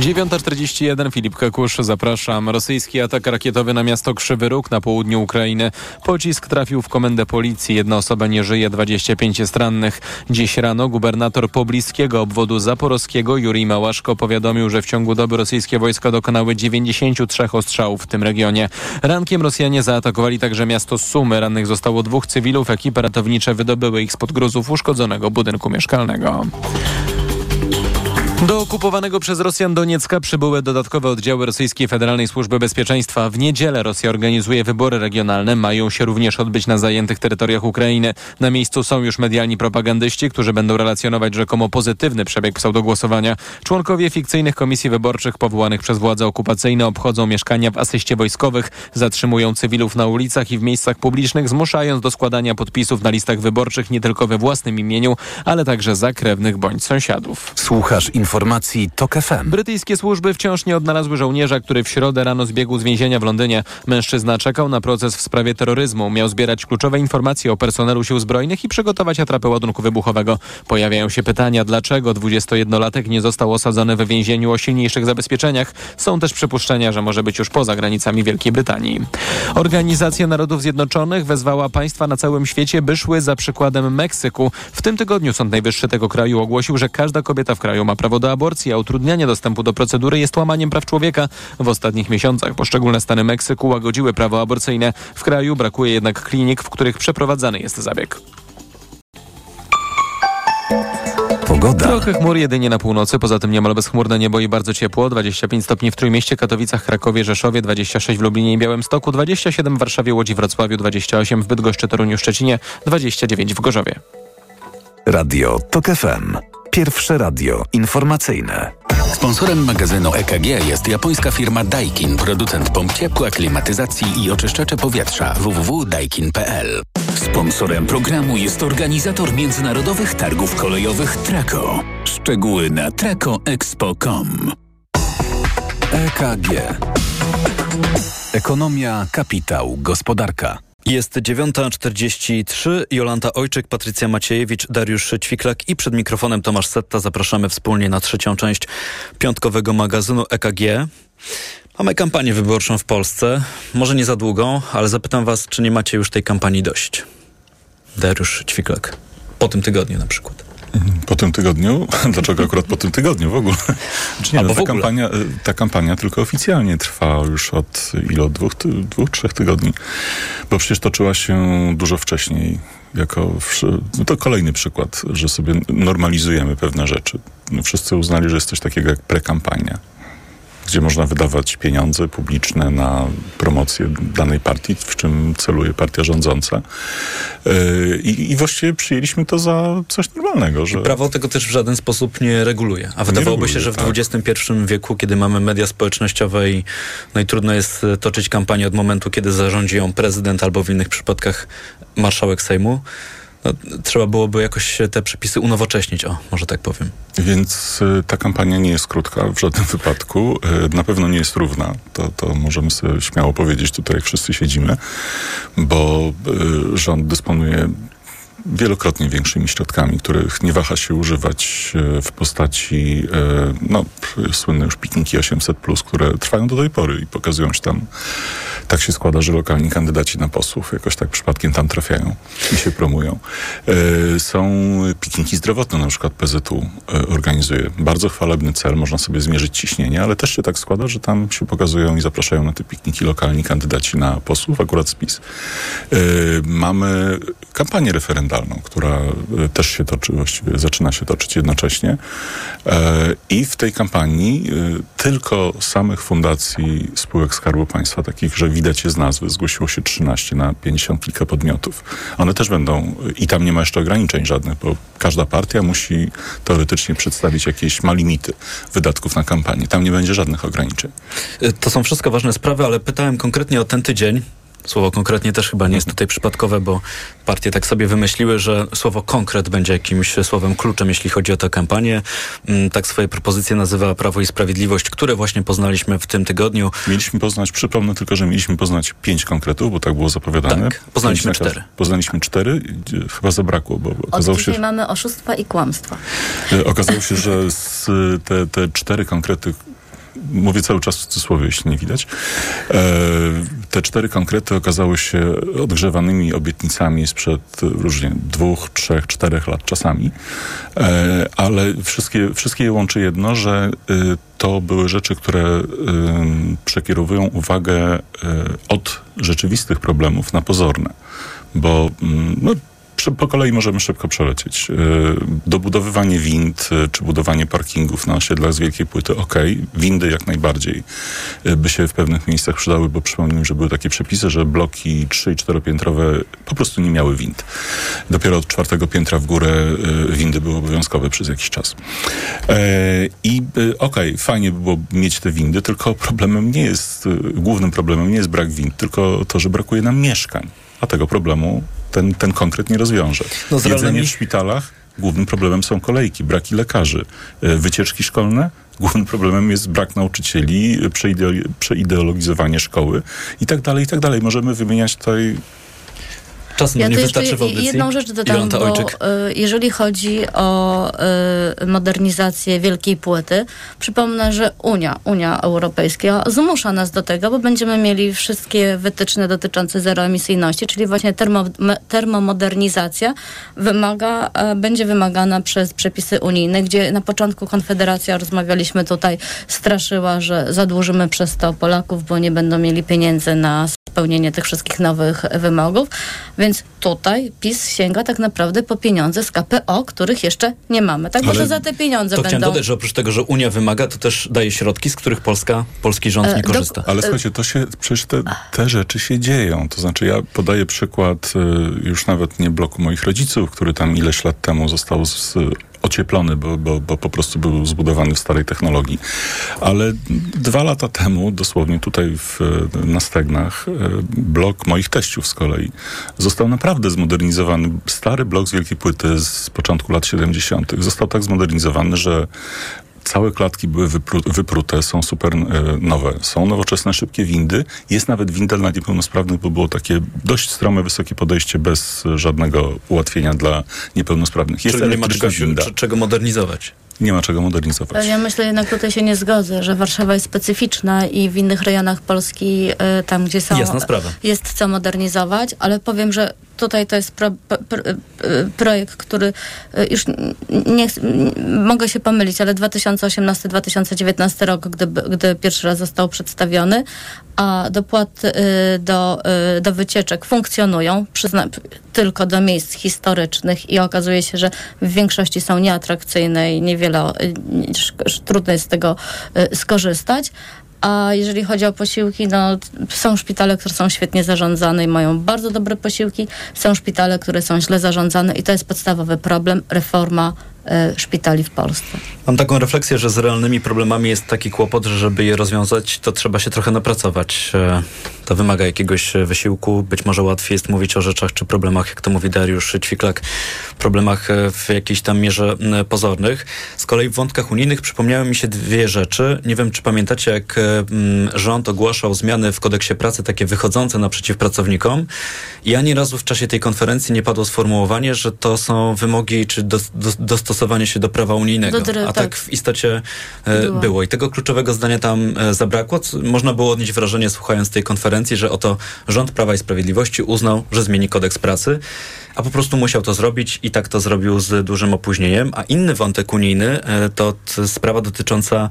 9.41 Filip Kakusz, zapraszam. Rosyjski atak rakietowy na miasto Krzywy Róg na południu Ukrainy. Pocisk trafił w komendę policji. Jedna osoba nie żyje, 25 jest rannych. Dziś rano gubernator pobliskiego obwodu zaporowskiego Jurij Małaszko powiadomił, że w ciągu doby rosyjskie wojska dokonały 93 ostrzałów w tym regionie. Rankiem Rosjanie zaatakowali także miasto Sumy. Rannych zostało dwóch cywilów. Ekipy ratownicze wydobyły ich spod gruzów uszkodzonego budynku mieszkalnego. Do okupowanego przez Rosjan Doniecka przybyły dodatkowe oddziały Rosyjskiej Federalnej Służby Bezpieczeństwa. W niedzielę Rosja organizuje wybory regionalne. Mają się również odbyć na zajętych terytoriach Ukrainy. Na miejscu są już medialni propagandyści, którzy będą relacjonować rzekomo pozytywny przebieg pseudogłosowania. Członkowie fikcyjnych komisji wyborczych powołanych przez władze okupacyjne obchodzą mieszkania w asyście wojskowych, zatrzymują cywilów na ulicach i w miejscach publicznych, zmuszając do składania podpisów na listach wyborczych nie tylko we własnym imieniu, ale także za krewnych bądź sąsiadów. Słuchasz informacji TOK FM. Brytyjskie służby wciąż nie odnalazły żołnierza, który w środę rano zbiegł z więzienia w Londynie. Mężczyzna czekał na proces w sprawie terroryzmu. Miał zbierać kluczowe informacje o personelu sił zbrojnych i przygotować atrapę ładunku wybuchowego. Pojawiają się pytania, dlaczego 21-latek nie został osadzony w więzieniu o silniejszych zabezpieczeniach. Są też przypuszczenia, że może być już poza granicami Wielkiej Brytanii. Organizacja Narodów Zjednoczonych wezwała państwa na całym świecie, by szły za przykładem Meksyku. W tym tygodniu Sąd Najwyższy tego kraju ogłosił, że każda kobieta w kraju ma prawo do aborcji, a utrudnianie dostępu do procedury jest łamaniem praw człowieka. W ostatnich miesiącach poszczególne stany Meksyku łagodziły prawo aborcyjne. W kraju brakuje jednak klinik, w których przeprowadzany jest zabieg. Pogoda. Trochę chmur jedynie na północy, poza tym niemal bezchmurne niebo i bardzo ciepło. 25 stopni w Trójmieście, Katowicach, Krakowie, Rzeszowie, 26 w Lublinie i Białymstoku, 27 w Warszawie, Łodzi, Wrocławiu, 28 w Bydgoszczy, Toruniu, Szczecinie, 29 w Gorzowie. Radio TOK FM. Pierwsze radio informacyjne. Sponsorem magazynu EKG jest japońska firma Daikin, producent pomp ciepła, klimatyzacji i oczyszczacze powietrza www.daikin.pl. Sponsorem programu jest organizator międzynarodowych targów kolejowych Traco. Szczegóły na tracoexpo.com. EKG. Ekonomia, kapitał, gospodarka. Jest 9.43. Jolanta Ojczyk, Patrycja Maciejewicz, Dariusz Ćwiklak i przed mikrofonem Tomasz Setta. Zapraszamy wspólnie na trzecią część piątkowego magazynu EKG. Mamy kampanię wyborczą w Polsce. Może nie za długą, ale zapytam was, czy nie macie już tej kampanii dość? Dariusz Ćwiklak. Po tym tygodniu na przykład. Po tym tygodniu? Dlaczego akurat po tym tygodniu w ogóle? Czy nie, no, ta, kampania, ta kampania tylko oficjalnie trwa już od ile? Od dwóch, ty, dwóch, trzech tygodni. Bo przecież toczyła się dużo wcześniej. Jako, no to kolejny przykład, że sobie normalizujemy pewne rzeczy. No wszyscy uznali, że jest coś takiego jak prekampania gdzie można wydawać pieniądze publiczne na promocję danej partii, w czym celuje partia rządząca. I, i właściwie przyjęliśmy to za coś normalnego. Że... I prawo tego też w żaden sposób nie reguluje. A wydawałoby reguluje, się, że w tak. XXI wieku, kiedy mamy media społecznościowe i no i trudno jest toczyć kampanię od momentu, kiedy zarządzi ją prezydent albo w innych przypadkach marszałek Sejmu, no, trzeba byłoby jakoś te przepisy unowocześnić, o, może tak powiem. Więc y, ta kampania nie jest krótka w żadnym wypadku. Y, na pewno nie jest równa. To, to możemy sobie śmiało powiedzieć tutaj, jak wszyscy siedzimy, bo y, rząd dysponuje wielokrotnie większymi środkami, których nie waha się używać e, w postaci e, no, słynne już pikniki 800, które trwają do tej pory i pokazują się tam. Tak się składa, że lokalni kandydaci na posłów jakoś tak przypadkiem tam trafiają i się promują. E, są pikniki zdrowotne, na przykład PZU organizuje. Bardzo chwalebny cel, można sobie zmierzyć ciśnienie, ale też się tak składa, że tam się pokazują i zapraszają na te pikniki lokalni kandydaci na posłów, akurat spis. Mamy kampanię referendalną która e, też się toczy, właściwie zaczyna się toczyć jednocześnie. E, I w tej kampanii e, tylko samych fundacji spółek Skarbu Państwa, takich, że widać je z nazwy, zgłosiło się 13 na 50 kilka podmiotów. One też będą, i tam nie ma jeszcze ograniczeń żadnych, bo każda partia musi teoretycznie przedstawić jakieś ma limity wydatków na kampanię. Tam nie będzie żadnych ograniczeń. To są wszystko ważne sprawy, ale pytałem konkretnie o ten tydzień. Słowo konkretnie też chyba nie jest tutaj przypadkowe, bo partie tak sobie wymyśliły, że słowo konkret będzie jakimś słowem kluczem, jeśli chodzi o tę kampanię. Mm, tak swoje propozycje nazywa Prawo i Sprawiedliwość, które właśnie poznaliśmy w tym tygodniu. Mieliśmy poznać, przypomnę tylko, że mieliśmy poznać pięć konkretów, bo tak było zapowiadane. Tak, poznaliśmy cztery. Poznaliśmy cztery, chyba zabrakło, bo okazało się... mamy oszustwa i kłamstwa. E, okazało się, że te, te cztery konkrety mówię cały czas w cudzysłowie, jeśli nie widać. E, te cztery konkrety okazały się odgrzewanymi obietnicami sprzed różnie dwóch, trzech, czterech lat czasami, e, ale wszystkie, wszystkie je łączy jedno, że e, to były rzeczy, które e, przekierowują uwagę e, od rzeczywistych problemów na pozorne. Bo mm, no, po kolei możemy szybko przelecieć. E, dobudowywanie wind, e, czy budowanie parkingów na osiedlach z wielkiej płyty, ok. Windy jak najbardziej e, by się w pewnych miejscach przydały, bo przypomnę, że były takie przepisy, że bloki 3 i 4-piętrowe po prostu nie miały wind. Dopiero od czwartego piętra w górę windy były obowiązkowe przez jakiś czas. I okej, okay, fajnie by było mieć te windy, tylko problemem nie jest, głównym problemem nie jest brak wind, tylko to, że brakuje nam mieszkań. A tego problemu ten, ten konkret nie rozwiąże. No, Jedzenie w szpitalach, głównym problemem są kolejki, braki lekarzy, e, wycieczki szkolne, Głównym problemem jest brak nauczycieli, przeideologizowanie szkoły i tak dalej, i tak dalej. Możemy wymieniać tutaj Czas ja nie wystarczy w audycji. Jedną rzecz dodam, bo. Y, jeżeli chodzi o y, modernizację wielkiej płyty, przypomnę, że Unia, Unia Europejska zmusza nas do tego, bo będziemy mieli wszystkie wytyczne dotyczące zeroemisyjności, czyli właśnie termo, termomodernizacja wymaga, y, będzie wymagana przez przepisy unijne, gdzie na początku Konfederacja, rozmawialiśmy tutaj, straszyła, że zadłużymy przez to Polaków, bo nie będą mieli pieniędzy na spełnienie tych wszystkich nowych wymogów. Więc tutaj PiS sięga tak naprawdę po pieniądze z KPO, których jeszcze nie mamy. Tak, bo Ale to za te pieniądze To będą... chciałem dodać, że oprócz tego, że Unia wymaga, to też daje środki, z których Polska, polski rząd E, nie korzysta. Ale słuchajcie, to się, przecież te, te rzeczy się dzieją. To znaczy, ja podaję przykład y, już nawet nie bloku moich rodziców, który tam ileś lat temu został z, ocieplony, bo, bo, bo po prostu był zbudowany w starej technologii. Ale dwa lata temu, dosłownie tutaj w, na Stegnach, y, blok moich teściów z kolei został naprawdę zmodernizowany. Stary blok z wielkiej płyty z początku lat 70. został tak zmodernizowany, że Całe klatki były wypru- wyprute, są super e, nowe. Są nowoczesne, szybkie windy. Jest nawet winda dla niepełnosprawnych, bo było takie dość strome, wysokie podejście bez e, żadnego ułatwienia dla niepełnosprawnych. Jest Czyli nie ma czego, czego modernizować. Nie ma czego modernizować. Ja myślę jednak tutaj się nie zgodzę, że Warszawa jest specyficzna i w innych rejonach Polski, y, tam gdzie są, Jasna sprawa. jest co modernizować, ale powiem, że tutaj to jest pro, pro, projekt, który y, już nie mogę się pomylić, ale 2018-2019 rok, gdy, gdy pierwszy raz został przedstawiony, a dopłaty y, do, y, do wycieczek funkcjonują przyzna, tylko do miejsc historycznych i okazuje się, że w większości są nieatrakcyjne i niewiele, trudno jest z tego skorzystać. A jeżeli chodzi o posiłki, no są szpitale, które są świetnie zarządzane i mają bardzo dobre posiłki. Są szpitale, które są źle zarządzane i to jest podstawowy problem, reforma szpitali w Polsce. Mam taką refleksję, że z realnymi problemami jest taki kłopot, że żeby je rozwiązać, to trzeba się trochę napracować. E, To wymaga jakiegoś e, wysiłku. Być może łatwiej jest mówić o rzeczach czy problemach, jak to mówi Dariusz Ćwiklak, problemach e, w jakiejś tam mierze pozornych. Z kolei w wątkach unijnych przypomniały mi się dwie rzeczy. Nie wiem, czy pamiętacie, jak e, rząd ogłaszał zmiany w kodeksie pracy, takie wychodzące naprzeciw pracownikom. I ani razu w czasie tej konferencji nie padło sformułowanie, że to są wymogi czy dos, dos, dostosowanie się do prawa unijnego. Do A tak tak. w istocie e, Było. było. I tego kluczowego zdania tam e, zabrakło. Można było odnieść wrażenie, słuchając tej konferencji, że oto rząd Prawa i Sprawiedliwości uznał, że zmieni kodeks pracy, a po prostu musiał to zrobić i tak to zrobił z dużym opóźnieniem. A inny wątek unijny e, to sprawa dotycząca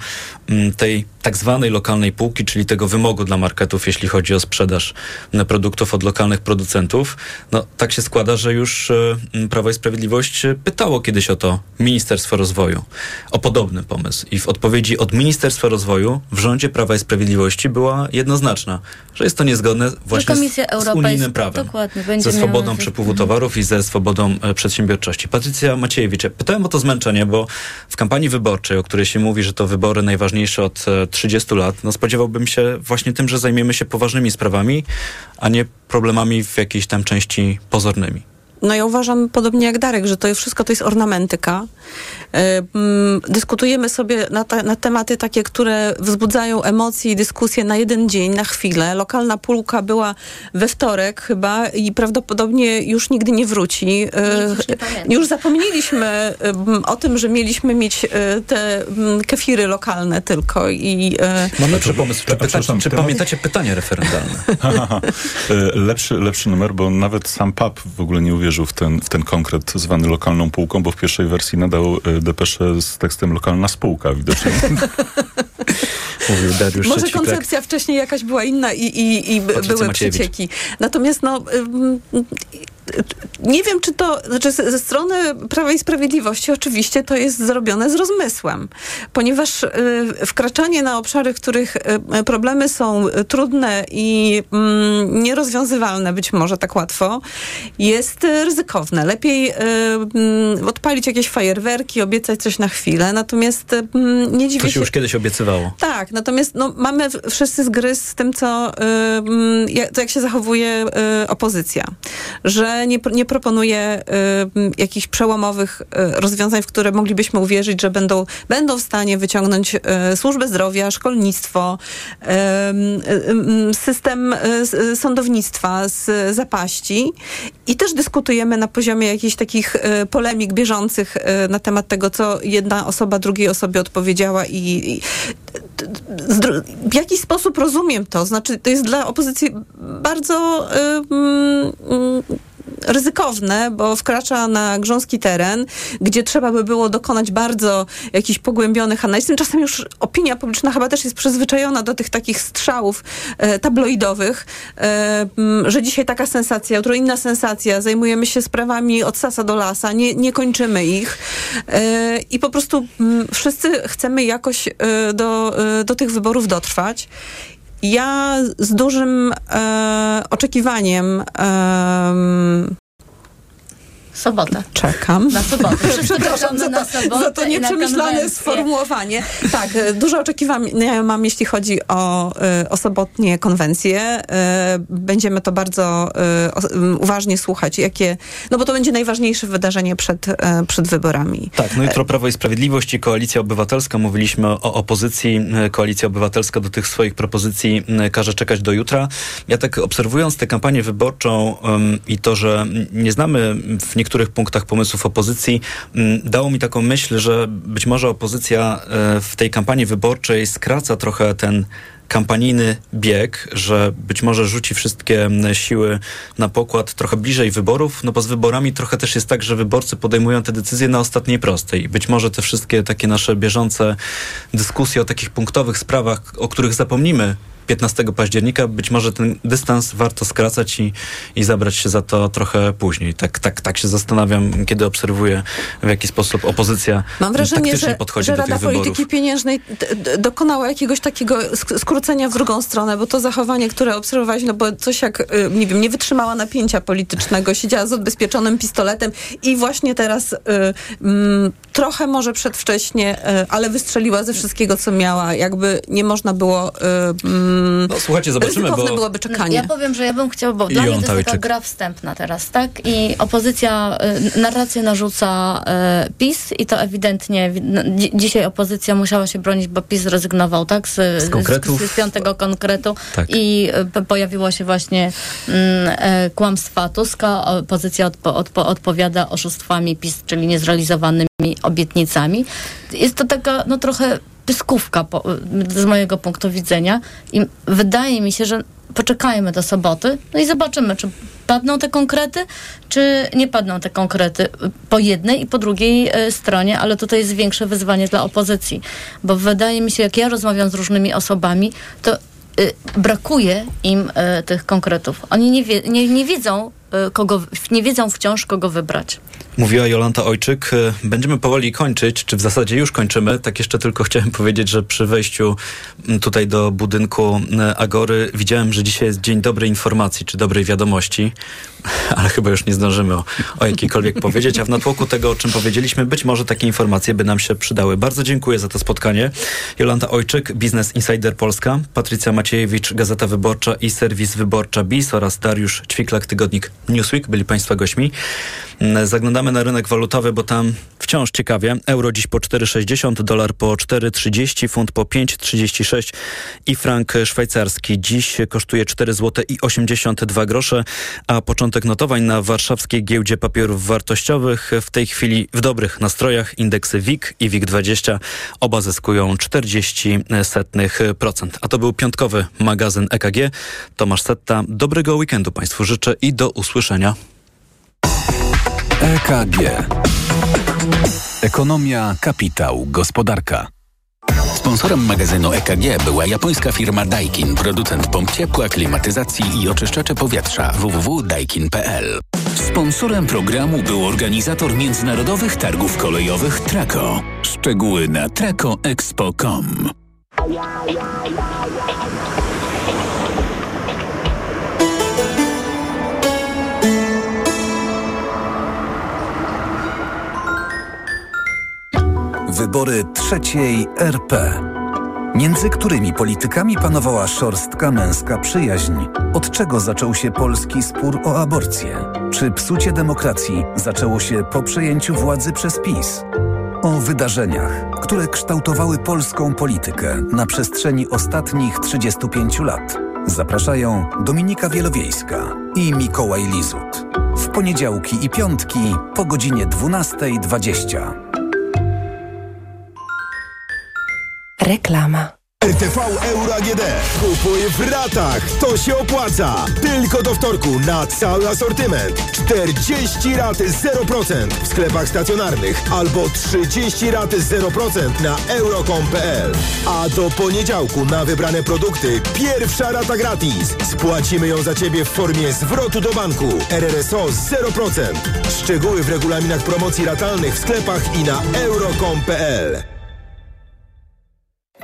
m, tej tak zwanej lokalnej półki, czyli tego wymogu dla marketów, jeśli chodzi o sprzedaż m, produktów od lokalnych producentów. No tak się składa, że już e, m, Prawo i Sprawiedliwość e, pytało kiedyś o to Ministerstwo Rozwoju, o podobny pomysł. I w odpowiedzi od Ministerstwa Rozwoju w rządzie Prawa i Sprawiedliwości była jednoznaczna, że jest to niezgodne właśnie z, z unijnym prawem. dokładnie, ze swobodą ze- przepływu towarów i ze swobodą e, przedsiębiorczości. Patrycja Maciejewicz, pytałem o to zmęczenie, bo w kampanii wyborczej, o której się mówi, że to wybory najważniejsze od e, 30 lat, no spodziewałbym się właśnie tym, że zajmiemy się poważnymi sprawami, a nie problemami w jakiejś tam części pozornymi. No ja uważam podobnie jak Darek, że to wszystko to jest ornamentyka. E, mm, Dyskutujemy sobie na, te, na tematy takie, które wzbudzają emocje i dyskusje na jeden dzień, na chwilę. Lokalna pólka była we wtorek chyba i prawdopodobnie już nigdy nie wróci. E, już nie pamięta. Już zapomnieliśmy o tym, że mieliśmy mieć e, te kefiry lokalne tylko i e, Mam lepszy pomysł. Czy, pyta, przepraszam, czy pamiętacie pytania referendalne? E, lepszy, lepszy numer, bo nawet sam PAP w ogóle nie uwierzył w ten, w ten konkret zwany lokalną półką, bo w pierwszej wersji nadał e, depeszę z tekstem lokalna spółka widocznie. Mówił Dariusz Może koncepcja wcześniej jakaś była inna i, i, i były Maciejewicz. przecieki. Natomiast no, nie wiem, czy to, znaczy ze strony Prawa i Sprawiedliwości oczywiście to jest zrobione z rozmysłem, ponieważ y, wkraczanie na obszary, w których y, problemy są trudne i nierozwiązywalne być może tak łatwo, jest y, ryzykowne. Lepiej y, mm, odpalić jakieś fajerwerki, obiecać coś na chwilę, natomiast y, mm, nie dziwię To się już kiedyś obiecywało. tak, natomiast no, mamy wszyscy zgryz z tym, co, y, mm, jak, jak się zachowuje y, opozycja. Że nie, nie proponuje y, jakichś przełomowych y, rozwiązań, w które moglibyśmy uwierzyć, że będą, będą w stanie wyciągnąć służbę zdrowia, szkolnictwo, system sądownictwa z zapaści. I też dyskutujemy na poziomie jakichś takich y, polemik bieżących y, na temat tego, co jedna osoba drugiej osobie odpowiedziała i, i w jakiś sposób rozumiem to. Znaczy, to jest dla opozycji bardzo y, mm, mm, ryzykowne, bo wkracza na grząski teren, gdzie trzeba by było dokonać bardzo jakichś pogłębionych analiz. Tymczasem już opinia publiczna chyba też jest przyzwyczajona do tych takich strzałów e, tabloidowych, e, że dzisiaj taka sensacja, jutro inna sensacja, zajmujemy się sprawami od sasa do lasa, nie, nie kończymy ich e, i po prostu m, wszyscy chcemy jakoś e, do, e, do tych wyborów dotrwać. Ja z dużym e, oczekiwaniem em, Sobotę. Czekam. Na sobotę. Przepraszam za na to, sobotę za to na nieprzemyślane sformułowanie. Tak, e, duże oczekiwania mam, jeśli chodzi o, e, o sobotnie konwencje. E, Będziemy to bardzo uważnie słuchać, jakie, no bo to będzie najważniejsze wydarzenie przed, przed wyborami. Tak, no jutro Prawo i Sprawiedliwość i Koalicja Obywatelska. Mówiliśmy o opozycji. Koalicja Obywatelska do tych swoich propozycji każe czekać do jutra. Ja tak obserwując tę kampanię wyborczą i to, że nie znamy w niektórych punktach pomysłów opozycji, m, dało mi taką myśl, że być może opozycja e, w tej kampanii wyborczej skraca trochę ten kampanijny bieg, że być może rzuci wszystkie m, siły na pokład trochę bliżej wyborów, no bo z wyborami trochę też jest tak, że wyborcy podejmują te decyzje na ostatniej prostej. Być może te wszystkie takie nasze bieżące dyskusje o takich punktowych sprawach, o których zapomnimy 15 października, być może ten dystans warto skracać i, i zabrać się za to trochę później. Tak, tak, tak się zastanawiam, kiedy obserwuję, w jaki sposób opozycja Mam wrażenie, że, podchodzi że do Rada tych wyborów. Polityki Pieniężnej d- d- dokonała jakiegoś takiego sk- skrócenia w drugą stronę, bo to zachowanie, które obserwowaliśmy, no bo coś jak, y, nie wiem, nie wytrzymała napięcia politycznego, siedziała z odbezpieczonym pistoletem i właśnie teraz y, mm, trochę może przedwcześnie, y, ale wystrzeliła ze wszystkiego, co miała. Jakby nie można było... Y, mm, No, słuchajcie, zobaczymy, ryzykowne bo- byłoby czekanie. Ja powiem, że ja bym chciała, bo I dla mnie to jest taka gra wstępna teraz, tak? I opozycja, y, narrację narzuca y, PiS i to ewidentnie, wi- dzi- dzisiaj opozycja musiała się bronić, bo PiS zrezygnował, tak? Z, Z konkretów. z, z piątego konkretu Tak. i y, pojawiło się właśnie mm, e, kłamstwa Tuska, opozycja odpo, odpo, odpowiada oszustwami PiS, czyli niezrealizowanymi obietnicami. Jest to taka, no trochę pyskówka po, z mojego punktu widzenia i wydaje mi się, że poczekajmy do soboty, no i zobaczymy, czy padną te konkrety, czy nie padną te konkrety po jednej i po drugiej e, stronie, ale tutaj jest większe wyzwanie dla opozycji, bo wydaje mi się, jak ja rozmawiam z różnymi osobami, to y, brakuje im y, tych konkretów. Oni nie, wie, nie, nie wiedzą, y, kogo, nie wiedzą wciąż, kogo wybrać. Mówiła Jolanta Ojczyk. E, Będziemy powoli kończyć, czy w zasadzie już kończymy. Tak jeszcze tylko chciałem powiedzieć, że przy wejściu m, tutaj do budynku e, Agory widziałem, że dzisiaj jest dzień dobrej informacji, czy dobrej wiadomości, ale chyba już nie zdążymy o, o jakiejkolwiek powiedzieć, a w natłoku tego, o czym powiedzieliśmy, być może takie informacje by nam się przydały. Bardzo dziękuję za to spotkanie. Jolanta Ojczyk, Business Insider Polska, Patrycja Maciejewicz, Gazeta Wyborcza i serwis Wyborcza BIS oraz Dariusz Ćwiklak, tygodnik Newsweek, byli Państwa gośćmi. Mm, Zaglądamy na rynek walutowy, bo tam wciąż ciekawie. Euro dziś po 4,60, dolar po 4,30, funt po 5,36 i frank szwajcarski dziś kosztuje 4 zł i 82 grosze, a początek notowań na warszawskiej giełdzie papierów wartościowych w tej chwili w dobrych nastrojach. Indeksy WIG i WIG20 oba zyskują 0,40%. A to był piątkowy magazyn EKG. Tomasz Setta. Dobrego weekendu Państwu życzę i do usłyszenia. EKG. Ekonomia, kapitał, gospodarka. Sponsorem magazynu EKG była japońska firma Daikin, producent pomp ciepła, klimatyzacji i oczyszczacze powietrza www.daikin.pl. Sponsorem programu był organizator międzynarodowych targów kolejowych Traco. Szczegóły na tracoexpo.com. Wybory trzeciej RP. Między którymi politykami panowała szorstka męska przyjaźń? Od czego zaczął się polski spór o aborcję? Czy psucie demokracji zaczęło się po przejęciu władzy przez PiS? O wydarzeniach, które kształtowały polską politykę na przestrzeni ostatnich 35 lat. Zapraszają Dominika Wielowiejska i Mikołaj Lizut. W poniedziałki i piątki po godzinie 12.20. Reklama. RTV Euro AGD. Kupuj w ratach. To się opłaca. Tylko do wtorku na cały asortyment. 40 rat 0% w sklepach stacjonarnych albo 30 rat 0% na euro.com.pl. A do poniedziałku na wybrane produkty pierwsza rata gratis. Spłacimy ją za Ciebie w formie zwrotu do banku. RRSO 0%. Szczegóły w regulaminach promocji ratalnych w sklepach i na euro.com.pl.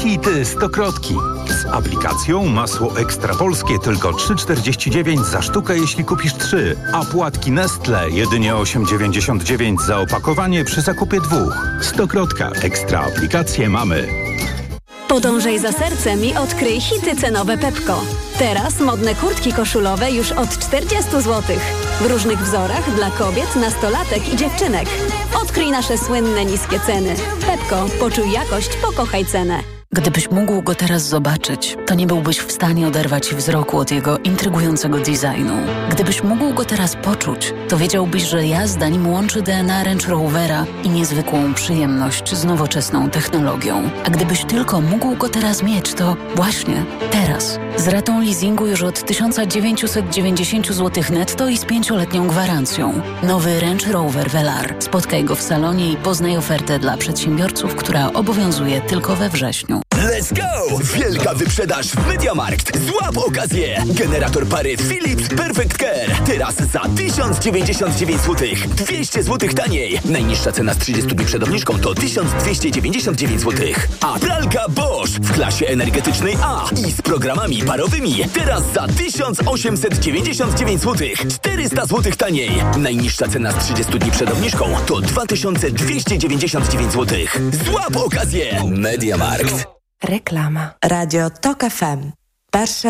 Hity stokrotki. Z aplikacją masło ekstra polskie tylko 3,49 za sztukę, jeśli kupisz 3, a płatki Nestle jedynie 8,99 za opakowanie przy zakupie dwóch. Stokrotka. Ekstra aplikacje mamy. Podążaj za sercem i odkryj hity cenowe Pepko. Teraz modne kurtki koszulowe już od 40 zł. W różnych wzorach dla kobiet, nastolatek i dziewczynek. Odkryj nasze słynne niskie ceny. Pepko, poczuj jakość, pokochaj cenę. Gdybyś mógł go teraz zobaczyć, to nie byłbyś w stanie oderwać wzroku od jego intrygującego designu. Gdybyś mógł go teraz poczuć, to wiedziałbyś, że jazda nim łączy DNA Range Rovera i niezwykłą przyjemność z nowoczesną technologią. A gdybyś tylko mógł go teraz mieć, to właśnie teraz. Z ratą leasingu już od 1990 zł netto i z pięcioletnią gwarancją. Nowy Range Rover Velar. Spotkaj go w salonie i poznaj ofertę dla przedsiębiorców, która obowiązuje tylko we wrześniu. Let's go! Wielka wyprzedaż w Mediamarkt. Złap okazję! Generator pary Philips Perfect Care. Teraz za 1099 zł. 200 zł taniej. Najniższa cena z 30 dni przed obniżką to 1299 zł. A pralka Bosch w klasie energetycznej A i z programami parowymi. Teraz za 1899 zł. 400 zł taniej. Najniższa cena z 30 dni przed obniżką to 2299 zł. Złap okazję! Mediamarkt. Reklama. Radio TOK FM. Pierwsze